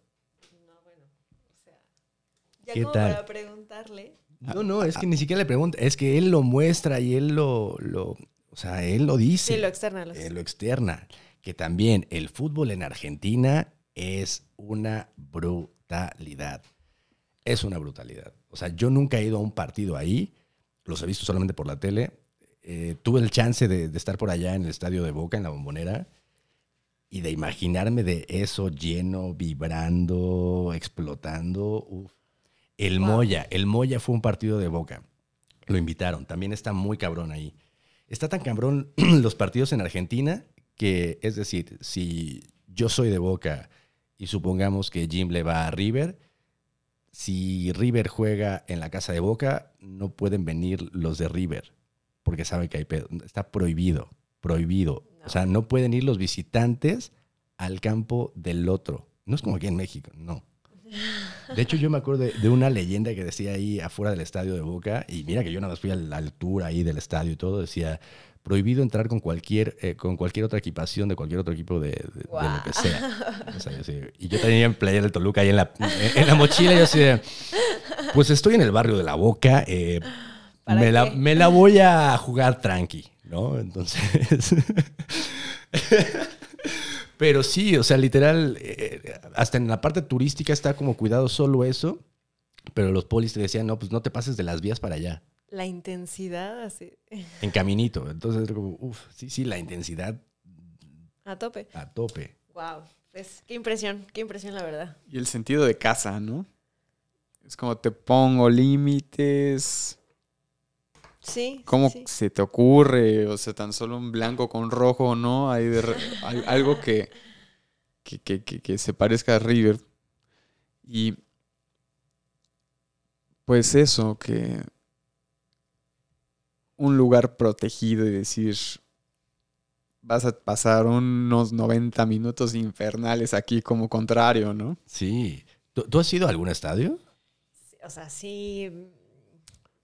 No, bueno, o sea, ya ¿Qué como tal? para preguntarle. No, no, es que ni siquiera le pregunta. Es que él lo muestra y él lo, lo o sea, él lo dice. Sí, lo externa. Lo eh, lo externa. Que también el fútbol en Argentina es una brutalidad. Es una brutalidad. O sea, yo nunca he ido a un partido ahí. Los he visto solamente por la tele. Eh, tuve el chance de, de estar por allá en el estadio de Boca, en la bombonera, y de imaginarme de eso lleno, vibrando, explotando. Uf. El Wow. Moya, el Moya fue un partido de Boca. Lo invitaron. También está muy cabrón ahí. Está tan cabrón los partidos en Argentina que, es decir, si yo soy de Boca y supongamos que Jim le va a River, si River juega en la casa de Boca, no pueden venir los de River porque saben que hay pedo. Está prohibido, prohibido. No. O sea, no pueden ir los visitantes al campo del otro. No es como aquí en México, no. De hecho, yo me acuerdo de, de una leyenda que decía ahí afuera del estadio de Boca, y mira que yo nada más fui a la altura ahí del estadio y todo, decía, prohibido entrar con cualquier, eh, con cualquier otra equipación de cualquier otro equipo de, de- de lo que sea. O sea, yo y yo tenía en Playa del Toluca ahí en la, en la mochila, y yo así pues estoy en el barrio de la Boca, eh, ¿Para me, la, me la voy a jugar tranqui, ¿no? Entonces... Pero sí, o sea, literal, eh, hasta en la parte turística está como cuidado solo eso. Pero los polis te decían, no, pues no te pases de las vías para allá, La intensidad así, en caminito. Entonces, era como, uff, sí, sí, la intensidad a tope. a tope. Wow. Es, qué impresión, qué impresión la verdad. Y el sentido de casa, ¿no? Es como te pongo límites. Sí. ¿Cómo sí, se te ocurre? O sea, tan solo un blanco con rojo, ¿no? Hay, de hay algo que, que, que- que- que se parezca a River. Y pues eso, que un lugar protegido y decir, vas a pasar unos 90 minutos infernales aquí como contrario, ¿no? Sí. ¿Tú, tú has ido a algún estadio? O sea, sí.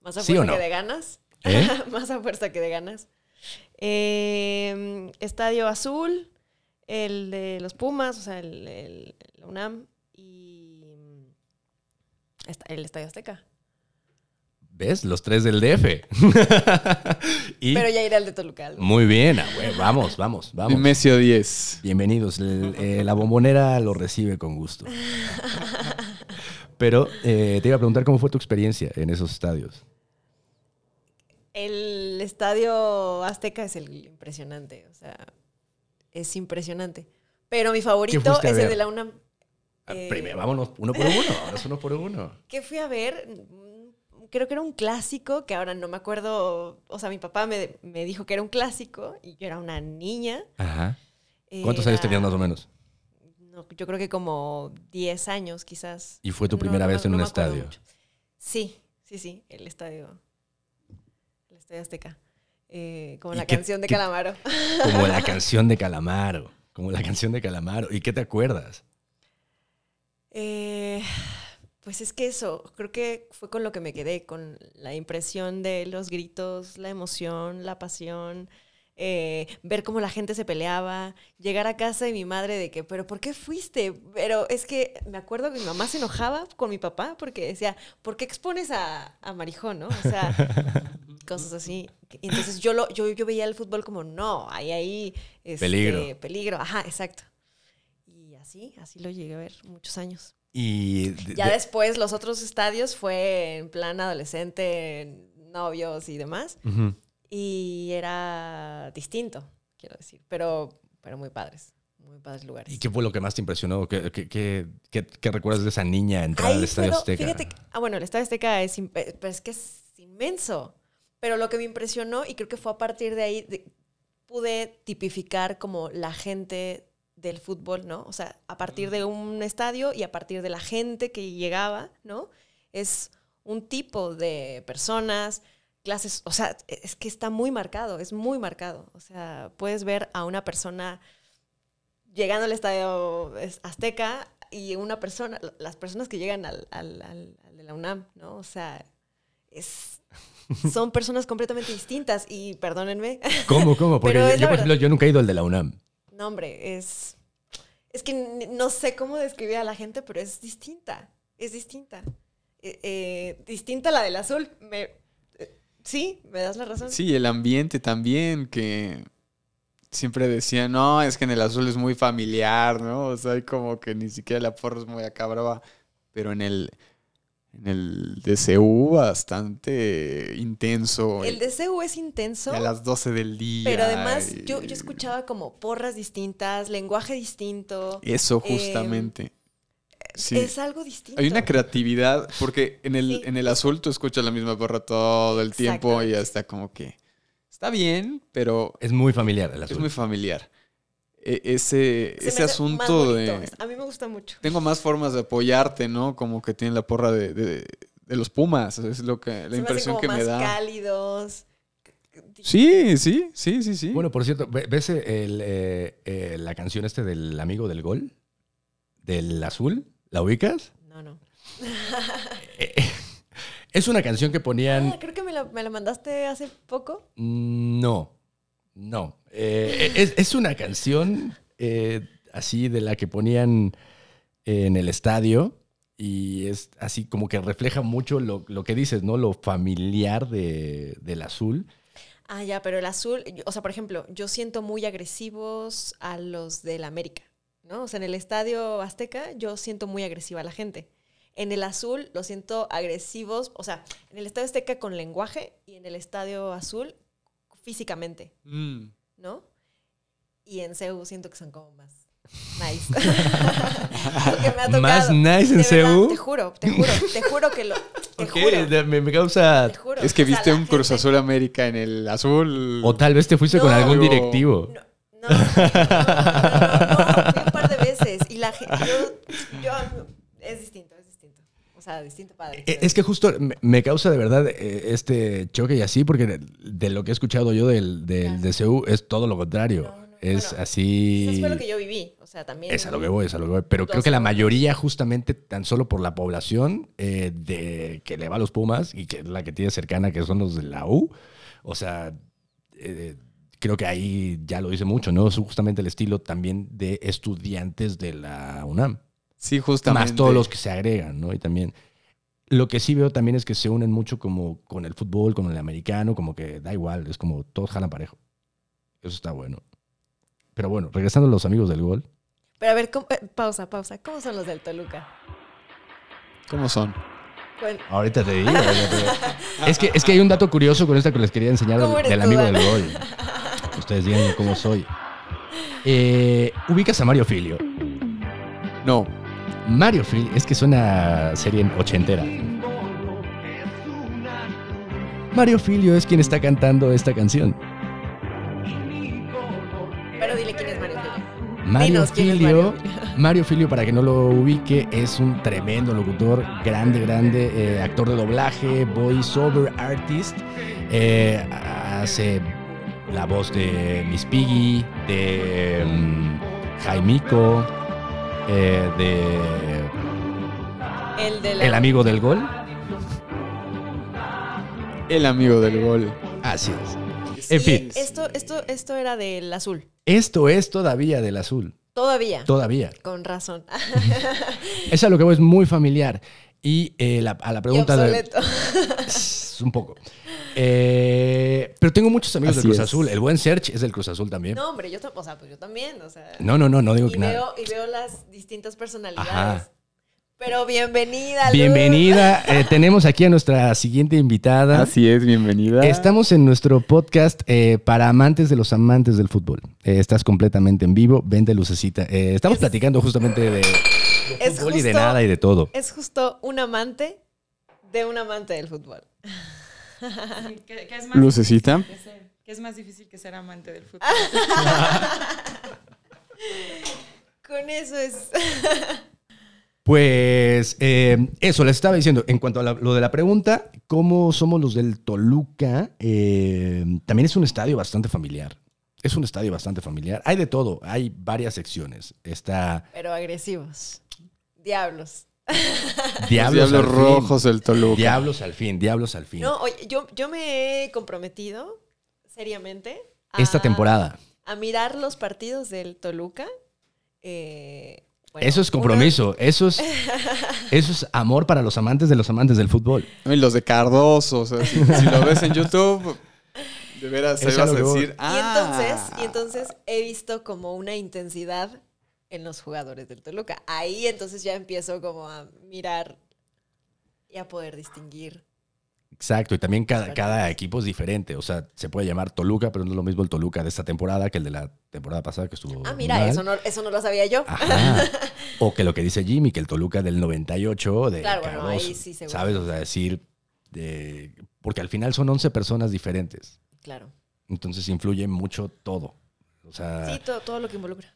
Más a ¿Sí o fuerza no? que de ganas. ¿Eh? Más a fuerza que de ganas. Eh, Estadio Azul, el de los Pumas, o sea, el, UNAM y esta- el Estadio Azteca. ¿Ves? Los tres del DF. y Pero ya iré al de Toluca. algo. muy bien, ah, güey, vamos, vamos, vamos. Nemesio 10. Bienvenidos. El- eh, la bombonera lo recibe con gusto. Pero eh, te iba a preguntar cómo fue tu experiencia en esos estadios. El Estadio Azteca es el impresionante, o sea, es impresionante. Pero mi favorito es el de la UNAM. Ah, Eh, Primero, vámonos uno por uno. Ahora es uno por uno. que fui a ver, creo que era un clásico, que ahora no me acuerdo, o sea, mi papá me, me dijo que era un clásico y yo era una niña. Ajá. ¿Cuántos años tenías más o menos? no, yo creo que como 10 años quizás. Y fue tu primera no vez en un estadio. mucho. Sí, sí, sí, el estadio. Estadio Azteca. Eh, como ¿Y la qué- canción de qué- Calamaro. Como la canción de Calamaro. Como la canción de Calamaro. ¿Y qué te acuerdas? Eh, pues es que eso, creo que fue con lo que me quedé, con la impresión de los gritos, la emoción, la pasión, eh, ver cómo la gente se peleaba, llegar a casa y mi madre de que, pero ¿por qué fuiste? Pero es que me acuerdo que mi mamá se enojaba con mi papá porque decía, ¿por qué expones a, a Marijón, no? O sea, cosas así. Entonces yo, lo, yo, yo veía el fútbol como, no, hay ahí este, Peligro. Peligro, ajá, exacto. Y así, así lo llegué a ver muchos años. Y de- Ya de- después los otros estadios fue en plan adolescente, novios y demás. Ujú. Y era distinto, quiero decir. Pero, pero muy padres. Muy padres lugares. ¿Y qué fue lo que más te impresionó? ¿Qué, qué- qué- qué- recuerdas de esa niña entrar Ahí al Estadio Azteca? Fíjate, ah, bueno, el Estadio Azteca es, eh, pero es que es inmenso. Pero lo que me impresionó, y creo que fue a partir de ahí, de- pude tipificar como la gente del fútbol, ¿no? O sea, a partir de un estadio y a partir de la gente que llegaba, ¿no? Es un tipo de personas, clases, o sea, es que está muy marcado, es muy marcado. O sea, puedes ver a una persona llegando al estadio es- Azteca y una persona, las personas que llegan al, al- al- al de la UNAM, ¿no? O sea, es, son personas completamente distintas y perdónenme, ¿Cómo, cómo? Porque yo, por ejemplo, yo nunca he ido al de la UNAM. no hombre, es, es que no sé cómo describir a la gente, pero es distinta, es distinta. Eh, eh, distinta a la del azul. Me, eh, sí, me das la razón. Sí, el ambiente también, que siempre decían, no, es que en el azul es muy familiar, ¿no? O sea, hay como que ni siquiera la porra es muy acá brava, pero en el, en el DCU bastante intenso. El DCU es intenso. y a las 12 del día. Pero además, yo, y- yo escuchaba como porras distintas, lenguaje distinto. Eso Em, justamente. Sí. Es algo distinto. Hay una creatividad, porque en el, Sí. en el azul tú escuchas la misma porra todo el tiempo y Exactamente. hasta como que está bien, pero Es muy familiar el es azul. muy familiar. E- ese Se me ese asunto de... A mí me gusta mucho. Tengo más formas de apoyarte, ¿no? Como que tiene la porra de, de- de los Pumas. Es lo que, la Se me impresión como que más me da. cálidos. Sí, sí, sí, sí, sí. Bueno, por cierto, ¿ve- ¿ves el, eh, eh, la canción este del amigo del gol? ¿Del azul? ¿La ubicas? No, no. Eh, es una canción que ponían... Ah, creo que me la, me la mandaste hace poco. No, no. Eh, es, es una canción eh, así de la que ponían en el estadio y es así como que refleja mucho lo, lo que dices, ¿no? Lo familiar de, del azul. Ah, ya, pero el azul, o sea, por ejemplo, yo siento muy agresivos a los del América, ¿no? O sea, en el estadio Azteca yo siento muy agresiva a la gente. En el azul los siento agresivos, o sea, en el estadio Azteca con lenguaje y en el estadio azul físicamente, Mm. ¿no? Y en CEU siento que son como más nice. Lo que me ha tocado. ¿Más nice en CEU? Te juro, te juro, te juro que lo. Te juro. me, me causa... Te juro. Es que O sea, viste un Cruz gente- Azul América en el azul. O tal vez te fuiste con algún directivo. No, no, no, no, no, fui un par de veces y la gente, yo, yo, es distinto, sea, distinto padre. Eh, Es que justo me, causa de verdad eh, este choque y así, porque de, lo que he escuchado yo del, del DCU es todo lo contrario. No, no, es bueno, así. Eso fue lo que yo viví, o sea, también. Es a lo que voy, es a lo que voy. Pero creo que la mayoría, justamente tan solo por la población eh, de que le va a los Pumas y que es la que tiene cercana, que son los de la U, o sea, eh, creo que ahí ya lo dice mucho, ¿no? Es justamente el estilo también de estudiantes de la UNAM. Sí, justamente. Más todos los que se agregan, ¿no? Y también. Lo que sí veo también es que se unen mucho como con el fútbol, con el americano, como que da igual, es como todos jalan parejo. Eso está bueno. Pero bueno, regresando a los amigos del gol. Pero a ver, ¿cómo- eh, pausa, pausa. ¿Cómo son los del Toluca? ¿Cómo son? Cuen- Ahorita te digo. ahorita te digo. es, que, es que hay un dato curioso con esta que les quería enseñar ¿Cómo del, amigo del gol. Ustedes digan cómo soy. Eh, ubicas a Mario Filio. No. Mario Filio, es que es una serie ochentera. Mario Filio es quien está cantando esta canción. Pero dile quién es Mario Filio. Mario Dinos Filio, Mario Mario Filio, para que no lo ubique, es un tremendo locutor, grande, grande, eh, actor de doblaje, voiceover artist. Eh, hace la voz de Miss Piggy, de mm, Jaimico, eh, de El de la... El amigo del gol. El amigo del gol. Así es. En fin, Esto, esto, esto era del azul. esto es todavía del azul. Todavía. Todavía. Con razón. Es a lo que voy, es muy familiar. Y eh, la- a la pregunta de, obsoleto. Un poco. Eh, pero tengo muchos amigos Así del Cruz es. Azul. El buen Search es del Cruz Azul también. No, hombre, yo, o sea, pues yo también, o sea. No, no, no, no digo y que nada. veo, y veo las distintas personalidades. Ajá. Pero bienvenida, Luz. Bienvenida. Eh, tenemos aquí a nuestra siguiente invitada. Así es, bienvenida. Estamos en nuestro podcast eh, para amantes de los amantes del fútbol. Eh, estás completamente en vivo. Vente, lucecita. Eh, estamos Es- platicando justamente de, de Es fútbol y de nada y de todo. Es justo un amante de un amante del fútbol. Sí, que, que es más Lucecita. difícil que ser- que es más difícil que ser amante del fútbol. Con eso es. Pues eh, eso, les estaba diciendo, en cuanto a la- lo de la pregunta, ¿cómo somos los del Toluca? Eh, también es un estadio bastante familiar. Es un estadio bastante familiar. Hay de todo, hay varias secciones. Está Pero agresivos. Diablos. Los Diablos, Diablos al fin. Rojos del Toluca. Diablos al fin, Diablos al fin. No, oye, yo, yo me he comprometido seriamente a, Esta temporada. a mirar los partidos del Toluca. Eh, bueno, eso es compromiso, eso es, eso es amor para los amantes de los amantes del fútbol. Y los de Cardoso. O sea, si, si lo ves en YouTube, de veras vas a decir. Y Ah, entonces, y entonces he visto como una intensidad en los jugadores del Toluca. Ahí entonces ya empiezo como a mirar y a poder distinguir. Exacto, y también cada, equipo es diferente. O sea, se puede llamar Toluca, pero no es lo mismo el Toluca de esta temporada que el de la temporada pasada que estuvo. Ah, mira, mal. eso no, eso no lo sabía yo. Ajá. O que lo que dice Jimmy, que el Toluca del 98 de Claro, bueno, Cardoso, ahí sí, seguro. ¿Sabes? O sea, decir. de- porque al final son 11 personas diferentes. Claro. Entonces influye mucho todo. O sea, Sí, todo, todo lo que involucra.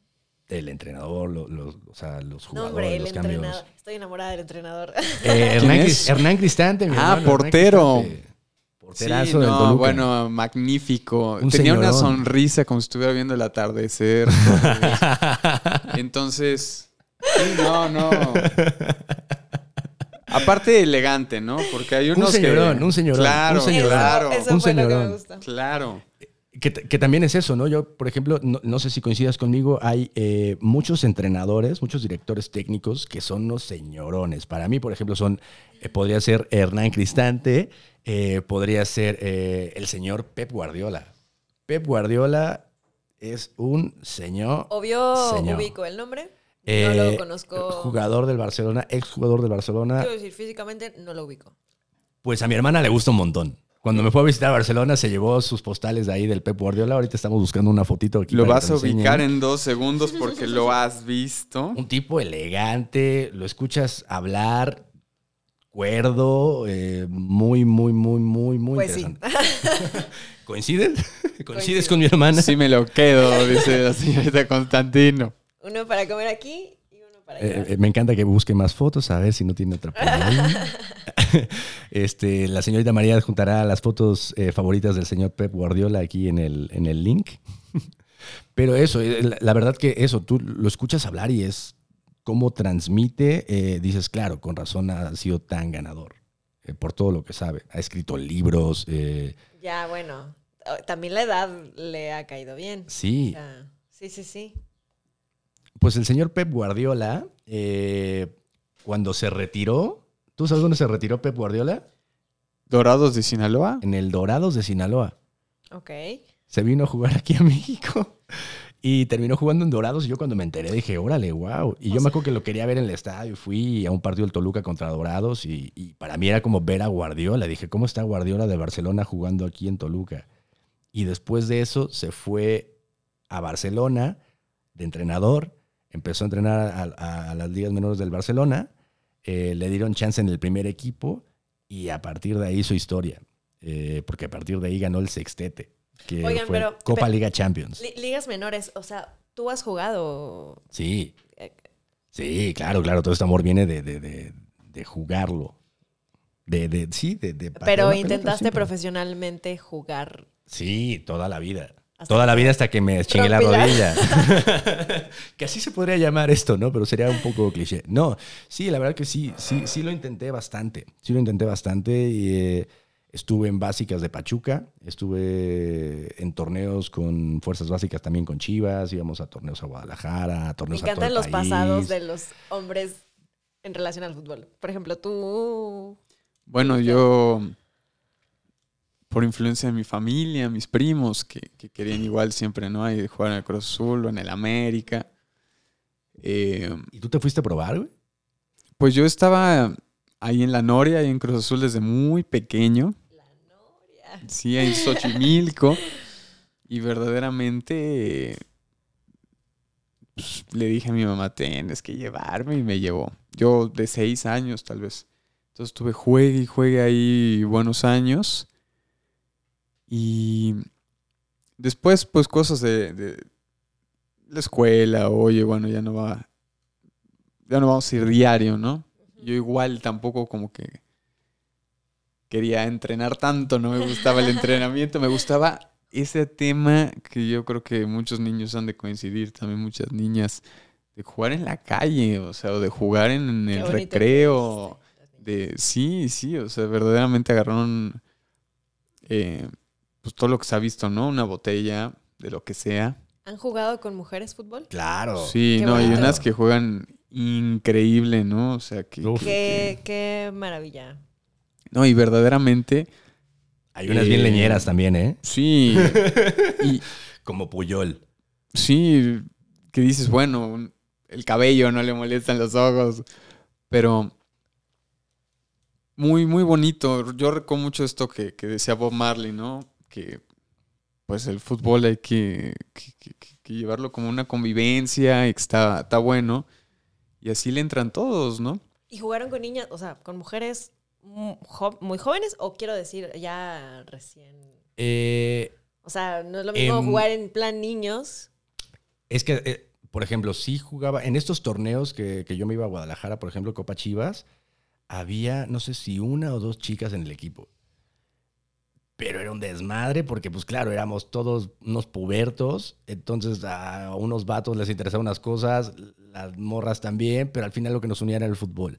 El entrenador, lo- los, o sea, los No, jugadores, hombre, el los cambios. entrenador. Estoy enamorada del entrenador. Eh, Hernán. Hernán Cristante, mi Ah, hermano, portero. Sí, del no, Toluca. bueno, magnífico. Un Tenía una sonrisa como si estuviera viendo el atardecer. Entonces, sí, no, no. Aparte elegante, ¿no? Porque hay Un unos señorón, que... un señorón, Claro, un señorón. claro, Eso Un fue lo que señorón. me gusta. claro. Que, que también es eso, ¿no? Yo, por ejemplo, no, no sé si coincidas conmigo, hay eh, muchos entrenadores, muchos directores técnicos que son unos señorones. Para mí, por ejemplo, son, eh, podría ser Hernán Cristante, eh, podría ser eh, el señor Pep Guardiola. Pep Guardiola es un señor... Obvio, Señor. ubico el nombre. No lo conozco. Jugador del Barcelona, ex jugador del Barcelona. Quiero decir, físicamente no lo ubico. Pues a mi hermana le gusta un montón. Cuando me fue a visitar a Barcelona se llevó sus postales de ahí del Pep Guardiola. Ahorita estamos buscando una fotito aquí. Lo vas a ubicar en dos segundos porque lo has visto. Un tipo elegante, lo escuchas hablar, cuerdo, eh, muy, muy, muy, muy, muy Pues sí. interesante. ¿Coincides? ¿Coincides Coincido. con mi hermana? Sí me lo quedo, dice la señorita Constantino. Uno para comer aquí Eh, eh, me encanta que busque más fotos, a ver si no tiene otra por ahí. este, la señorita María juntará las fotos eh, favoritas del señor Pep Guardiola aquí en el, en el link. Pero eso, la, verdad que eso, tú lo escuchas hablar y es cómo transmite, eh, dices, claro, con razón ha sido tan ganador por todo lo que sabe. Ha escrito libros, Ya, bueno. También la edad le ha caído bien. O sí. sea, sí, sí, sí. Pues el señor Pep Guardiola, eh, cuando se retiró, ¿tú sabes dónde se retiró Pep Guardiola? Dorados de Sinaloa. En el Dorados de Sinaloa. Ok. Se vino a jugar aquí a México y terminó jugando en Dorados. Y yo cuando me enteré dije, órale, wow. Y yo me acuerdo que lo quería ver en el estadio. Fui a un partido del Toluca contra Dorados y, y para mí era como ver a Guardiola. Dije, ¿cómo está Guardiola de Barcelona jugando aquí en Toluca? Y después de eso se fue a Barcelona de entrenador. Empezó a entrenar a, a- a las ligas menores del Barcelona. eh, le dieron chance en el primer equipo y a partir de ahí hizo historia. eh, porque a partir de ahí ganó el sextete, que Oigan, fue pero- Copa Liga Champions. Li- ligas menores, o sea, tú has jugado. Sí, eh, sí, claro, claro. Todo este amor viene de, de- de- de jugarlo. De, de- sí, de, Pero intentaste siempre. profesionalmente jugar. Sí, toda la vida. Hasta Toda la vida hasta que me chingué la rodilla. que así se podría llamar esto, ¿no? Pero sería un poco cliché. No, sí, la verdad que sí, sí, sí lo intenté bastante. Sí lo intenté bastante y eh, estuve en básicas de Pachuca, estuve en torneos con fuerzas básicas también con Chivas, íbamos a torneos a Guadalajara, a Me torneos a todo encantan el los país. pasados de los hombres en relación al fútbol. Por ejemplo, tú. Bueno, yo, por influencia de mi familia, mis primos, que, que querían igual siempre, ¿no? Ahí jugar en el Cruz Azul o en el América. Eh, ¿Y tú te fuiste a probar, güey? pues yo estaba ahí en la Noria, ahí en Cruz Azul desde muy pequeño. La Noria. Sí, en Xochimilco. y verdaderamente pues, le dije a mi mamá, tienes que llevarme y me llevó. Yo de seis años tal vez. Entonces tuve juegue y juegue ahí buenos años. Y después pues cosas de, de la escuela, oye, bueno, ya no va, ya no vamos a ir diario, ¿no? Yo igual tampoco como que quería entrenar tanto, no me gustaba el entrenamiento, me gustaba ese tema que yo creo que muchos niños han de coincidir, también muchas niñas, de jugar en la calle, o sea, o de jugar en, el recreo, de sí, sí, o sea, verdaderamente agarraron eh, pues todo lo que se ha visto, ¿no? Una botella, de lo que sea. ¿Han jugado con mujeres fútbol? Claro. Sí, Qué no, hay bonito. unas que juegan increíble, ¿no? O sea, que... Uf. que- Qué, qué maravilla. no, y verdaderamente, Hay unas bien Eh, leñeras también, ¿eh? sí, y Como Puyol. sí, que dices, bueno, el cabello no le molestan los ojos, pero muy, muy bonito. Yo recuerdo mucho esto que, que decía Bob Marley, ¿no? Que pues el fútbol hay que, que- que- que- que llevarlo como una convivencia y que está, está bueno. Y así le entran todos, ¿no? ¿Y jugaron con niñas, o sea, con mujeres muy jóvenes o quiero decir ya recién? Eh, O sea, no es lo mismo Em, jugar en plan niños. Es que, eh, por ejemplo, sí jugaba en estos torneos que, que yo me iba a Guadalajara, por ejemplo, Copa Chivas, había, no sé si una o dos chicas en el equipo. Pero era un desmadre porque, pues claro, éramos todos unos pubertos, entonces a unos vatos les interesaban unas cosas, las morras también, pero al final lo que nos unía era el fútbol.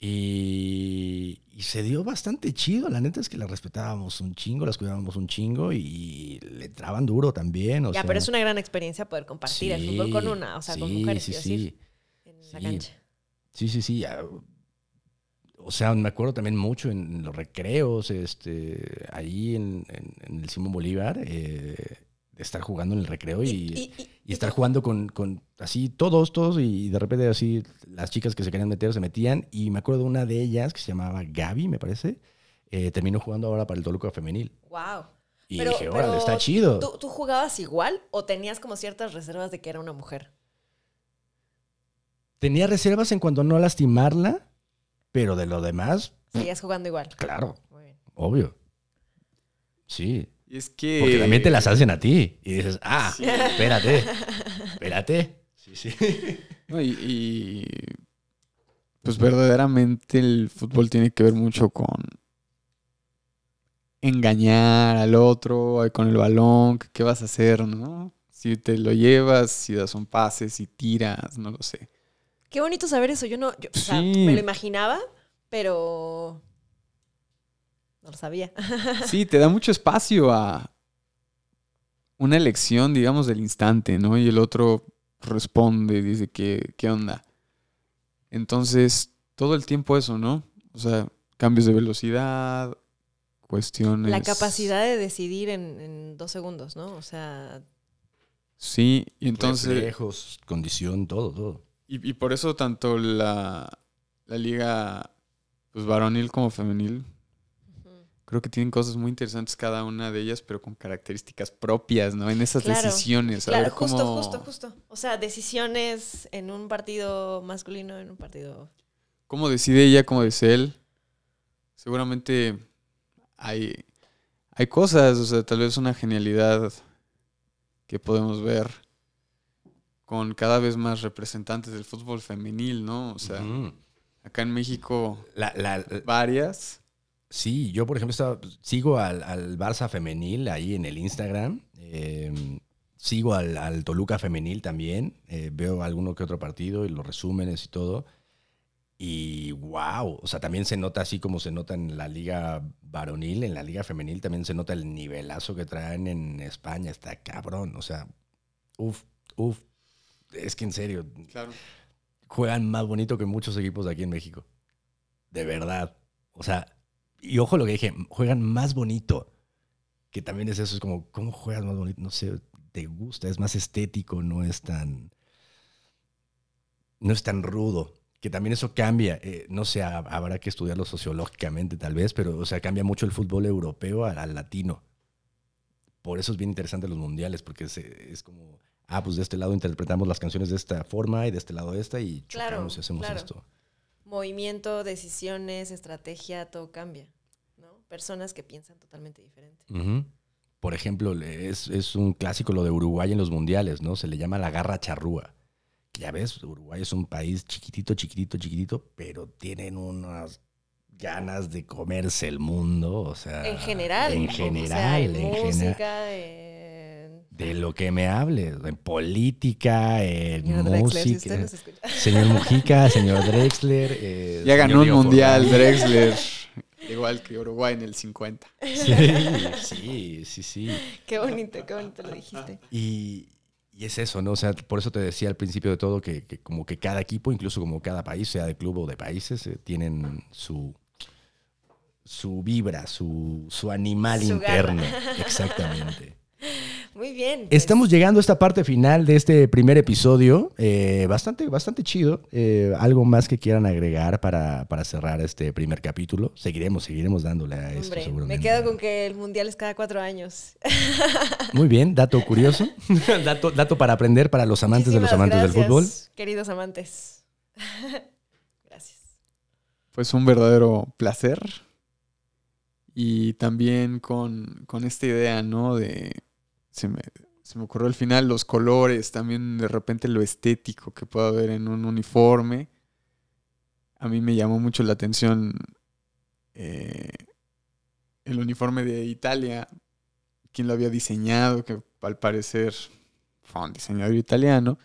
Y, y se dio bastante chido, la neta es que las respetábamos un chingo, las cuidábamos un chingo y le entraban duro también. O ya, sea, pero es una gran experiencia poder compartir el fútbol con una, o sea, con mujeres, Sí, sí, en la Sí. cancha. sí, sí, sí. O sea, me acuerdo también mucho en los recreos, este, ahí en, en- en el Simón Bolívar, eh, de estar jugando en el recreo y, y- y- y estar jugando con, con así todos, todos, y de repente así las chicas que se querían meter se metían. Y me acuerdo de una de ellas que se llamaba Gaby, me parece, eh, terminó jugando ahora para el Toluca Femenil. Wow. Y Pero- dije, órale, está chido. ¿Tú, tú jugabas igual o tenías como ciertas reservas de que era una mujer? Tenía reservas en cuanto a no lastimarla, pero de lo demás, Seguías jugando igual. claro, Muy bien. obvio. Sí. Y es que... Porque también te las hacen a ti. Y dices, ah, Sí. espérate, espérate. Sí, sí. No, y, y, pues verdaderamente el fútbol tiene que ver mucho con engañar al otro con el balón, qué vas a hacer, ¿no? Si te lo llevas, si das un pase, si tiras, no lo sé. Qué bonito saber eso. Yo no, yo, o sea, Sí. me lo imaginaba, pero no lo sabía. Sí, te da mucho espacio a una elección, digamos, del instante, ¿no? Y el otro responde, dice, ¿qué, qué onda? Entonces, todo el tiempo eso, ¿no? O sea, cambios de velocidad, cuestiones... La capacidad de decidir en, en dos segundos, ¿no? O sea, Sí, y entonces... Reflejos, condición, todo, todo. Y, y por eso tanto la, la liga pues varonil como femenil creo que tienen cosas muy interesantes cada una de ellas, pero con características propias, ¿no? En esas Claro, decisiones. A claro, ver justo, cómo- justo, justo. O sea, decisiones en un partido masculino, en un partido. cómo decide ella, cómo dice él. Seguramente hay, hay cosas, o sea, tal vez una genialidad que podemos ver con cada vez más representantes del fútbol femenil, ¿no? O sea, acá en México La- la- varias. sí, yo por ejemplo estaba- sigo al, al Barça femenil ahí en el Instagram. eh, sigo al, al Toluca femenil también. eh, veo alguno que otro partido y los resúmenes y todo. Y wow, o sea, también se nota así como se nota en la liga varonil, en la liga femenil también se nota el nivelazo que traen en España. Está cabrón, o sea, uff, uff. Es que en serio, Claro. juegan más bonito que muchos equipos de aquí en México. De verdad. O sea, y ojo lo que dije, juegan más bonito. Que también es eso, es como, ¿cómo juegas más bonito? No sé, te gusta, es más estético, no es tan. No es tan rudo. Que también eso cambia. eh, no sé, ha- habrá que estudiarlo sociológicamente tal vez, pero, o sea, cambia mucho el fútbol europeo al, al latino. Por eso es bien interesante los mundiales, porque es como, ah, pues de este lado interpretamos las canciones de esta forma y de este lado de esta y Claro, chocamos y hacemos claro. esto. Movimiento, decisiones, estrategia, todo cambia. ¿no? Personas que piensan totalmente diferente. Ujú. Por ejemplo, es, es un clásico lo de Uruguay en los mundiales, ¿no? Se le llama la garra charrúa. Ya ves, Uruguay es un país chiquitito, chiquitito, chiquitito, pero tienen unas ganas de comerse el mundo, o sea... En general. En o sea, general, en en general. música, en... De lo que me hables, en política, en Señor Drexler, si música. usted nos escucha. Señor Mujica, señor Drexler. eh, Ya ganó un mundial. Drexler. Igual que Uruguay en el 50. Sí, sí, sí, sí. Qué bonito, qué bonito lo dijiste. Y, y es eso, ¿no? O sea, por eso te decía al principio de todo que, que como que cada equipo, incluso como cada país, sea de club o de países, eh, tienen su, su vibra, su, su animal Su garra. interno. Exactamente. Muy bien. pues, Estamos llegando a esta parte final de este primer episodio. eh, bastante, bastante chido. Eh, algo más que quieran agregar para, para cerrar este primer capítulo. Seguiremos, seguiremos dándole a esto Hombre, seguramente. me quedo con que el mundial es cada cuatro años. Muy bien, dato curioso. dato, dato para aprender para los amantes de los amantes del gracias, fútbol. Queridos amantes. gracias. Pues un verdadero placer. Y también con, con esta idea, ¿no? De. Se me, se me ocurrió al final los colores, también de repente lo estético que puede haber en un uniforme. A mí me llamó mucho la atención eh, el uniforme de Italia. Quién lo había diseñado, que al parecer fue un diseñador italiano.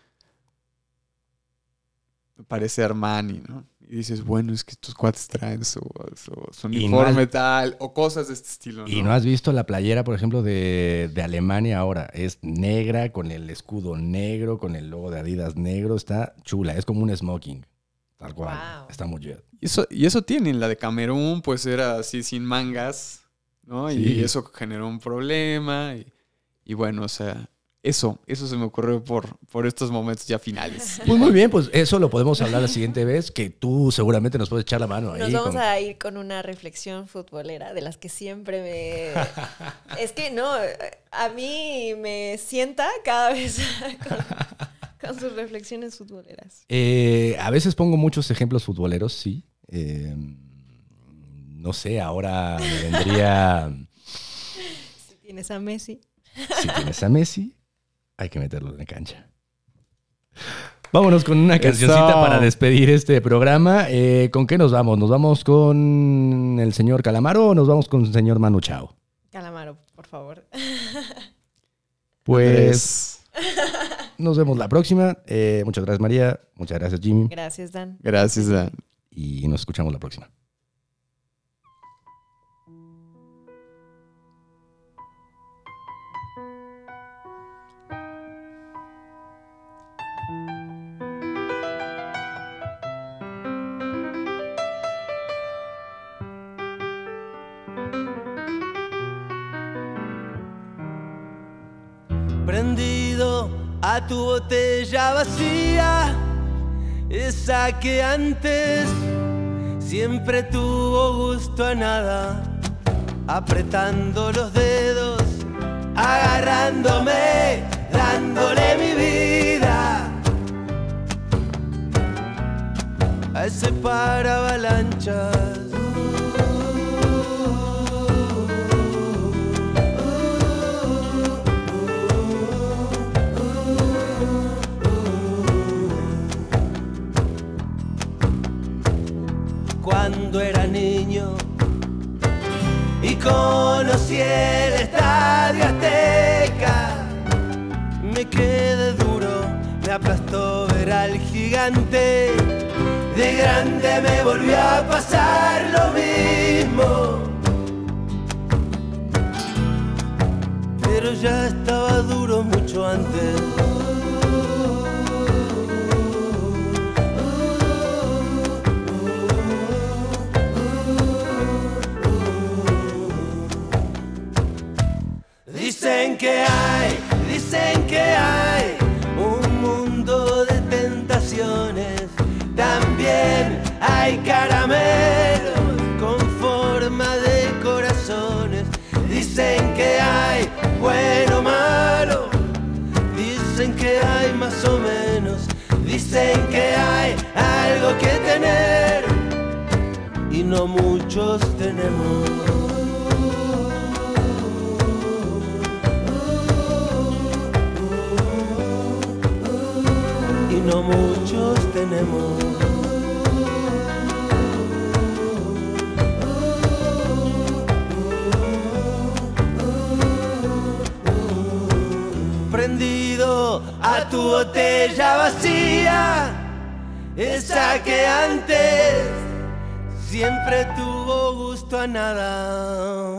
Parece Armani, ¿no? Y dices, bueno, es que estos cuates traen su, su, su no uniforme tal, o cosas de este estilo, ¿no? Y no has visto la playera, por ejemplo, de, de Alemania ahora. Es negra, con el escudo negro, con el logo de Adidas negro. Está chula, es como un smoking. Tal cual. Wow. Está muy chido. Y eso, y eso tienen, la de Camerún, pues era así sin mangas, ¿no? Sí. Y eso generó un problema. Y, Y bueno, o sea, eso, eso se me ocurrió por, por estos momentos ya finales. Pues muy bien, pues eso lo podemos hablar la siguiente vez, que tú seguramente nos puedes echar la mano ahí. Nos vamos con- a ir con una reflexión futbolera de las que siempre me... es que no, a mí me sienta cada vez con, con sus reflexiones futboleras. Eh, a veces pongo muchos ejemplos futboleros, sí. Eh, no sé, ahora me vendría... Si tienes a Messi. Si tienes a Messi, hay que meterlo en la cancha. Vámonos con una cancioncita Eso. para despedir este programa. Eh, ¿Con qué nos vamos? ¿Nos vamos con el señor Calamaro o nos vamos con el señor Manu Chao? Calamaro, por favor. Pues nos vemos la próxima. Eh, muchas gracias María, muchas gracias Jimmy Gracias, Dan. Gracias, Dan. y nos escuchamos la próxima. A tu botella vacía, esa que antes siempre tuvo gusto a nada, apretando los dedos, agarrándome, dándole mi vida a ese para avalanchas. Conocí el estadio Azteca. Me quedé duro, me aplastó ver al gigante. De grande me volvió a pasar lo mismo. Pero ya estaba duro mucho antes. Dicen que hay un mundo de tentaciones. También hay caramelos con forma de corazones. Dicen que hay bueno, malo. Dicen que hay más o menos. Dicen que hay algo que tener y no muchos tenemos. No muchos tenemos. Prendido a tu botella vacía, esa que antes siempre tuvo gusto a nada.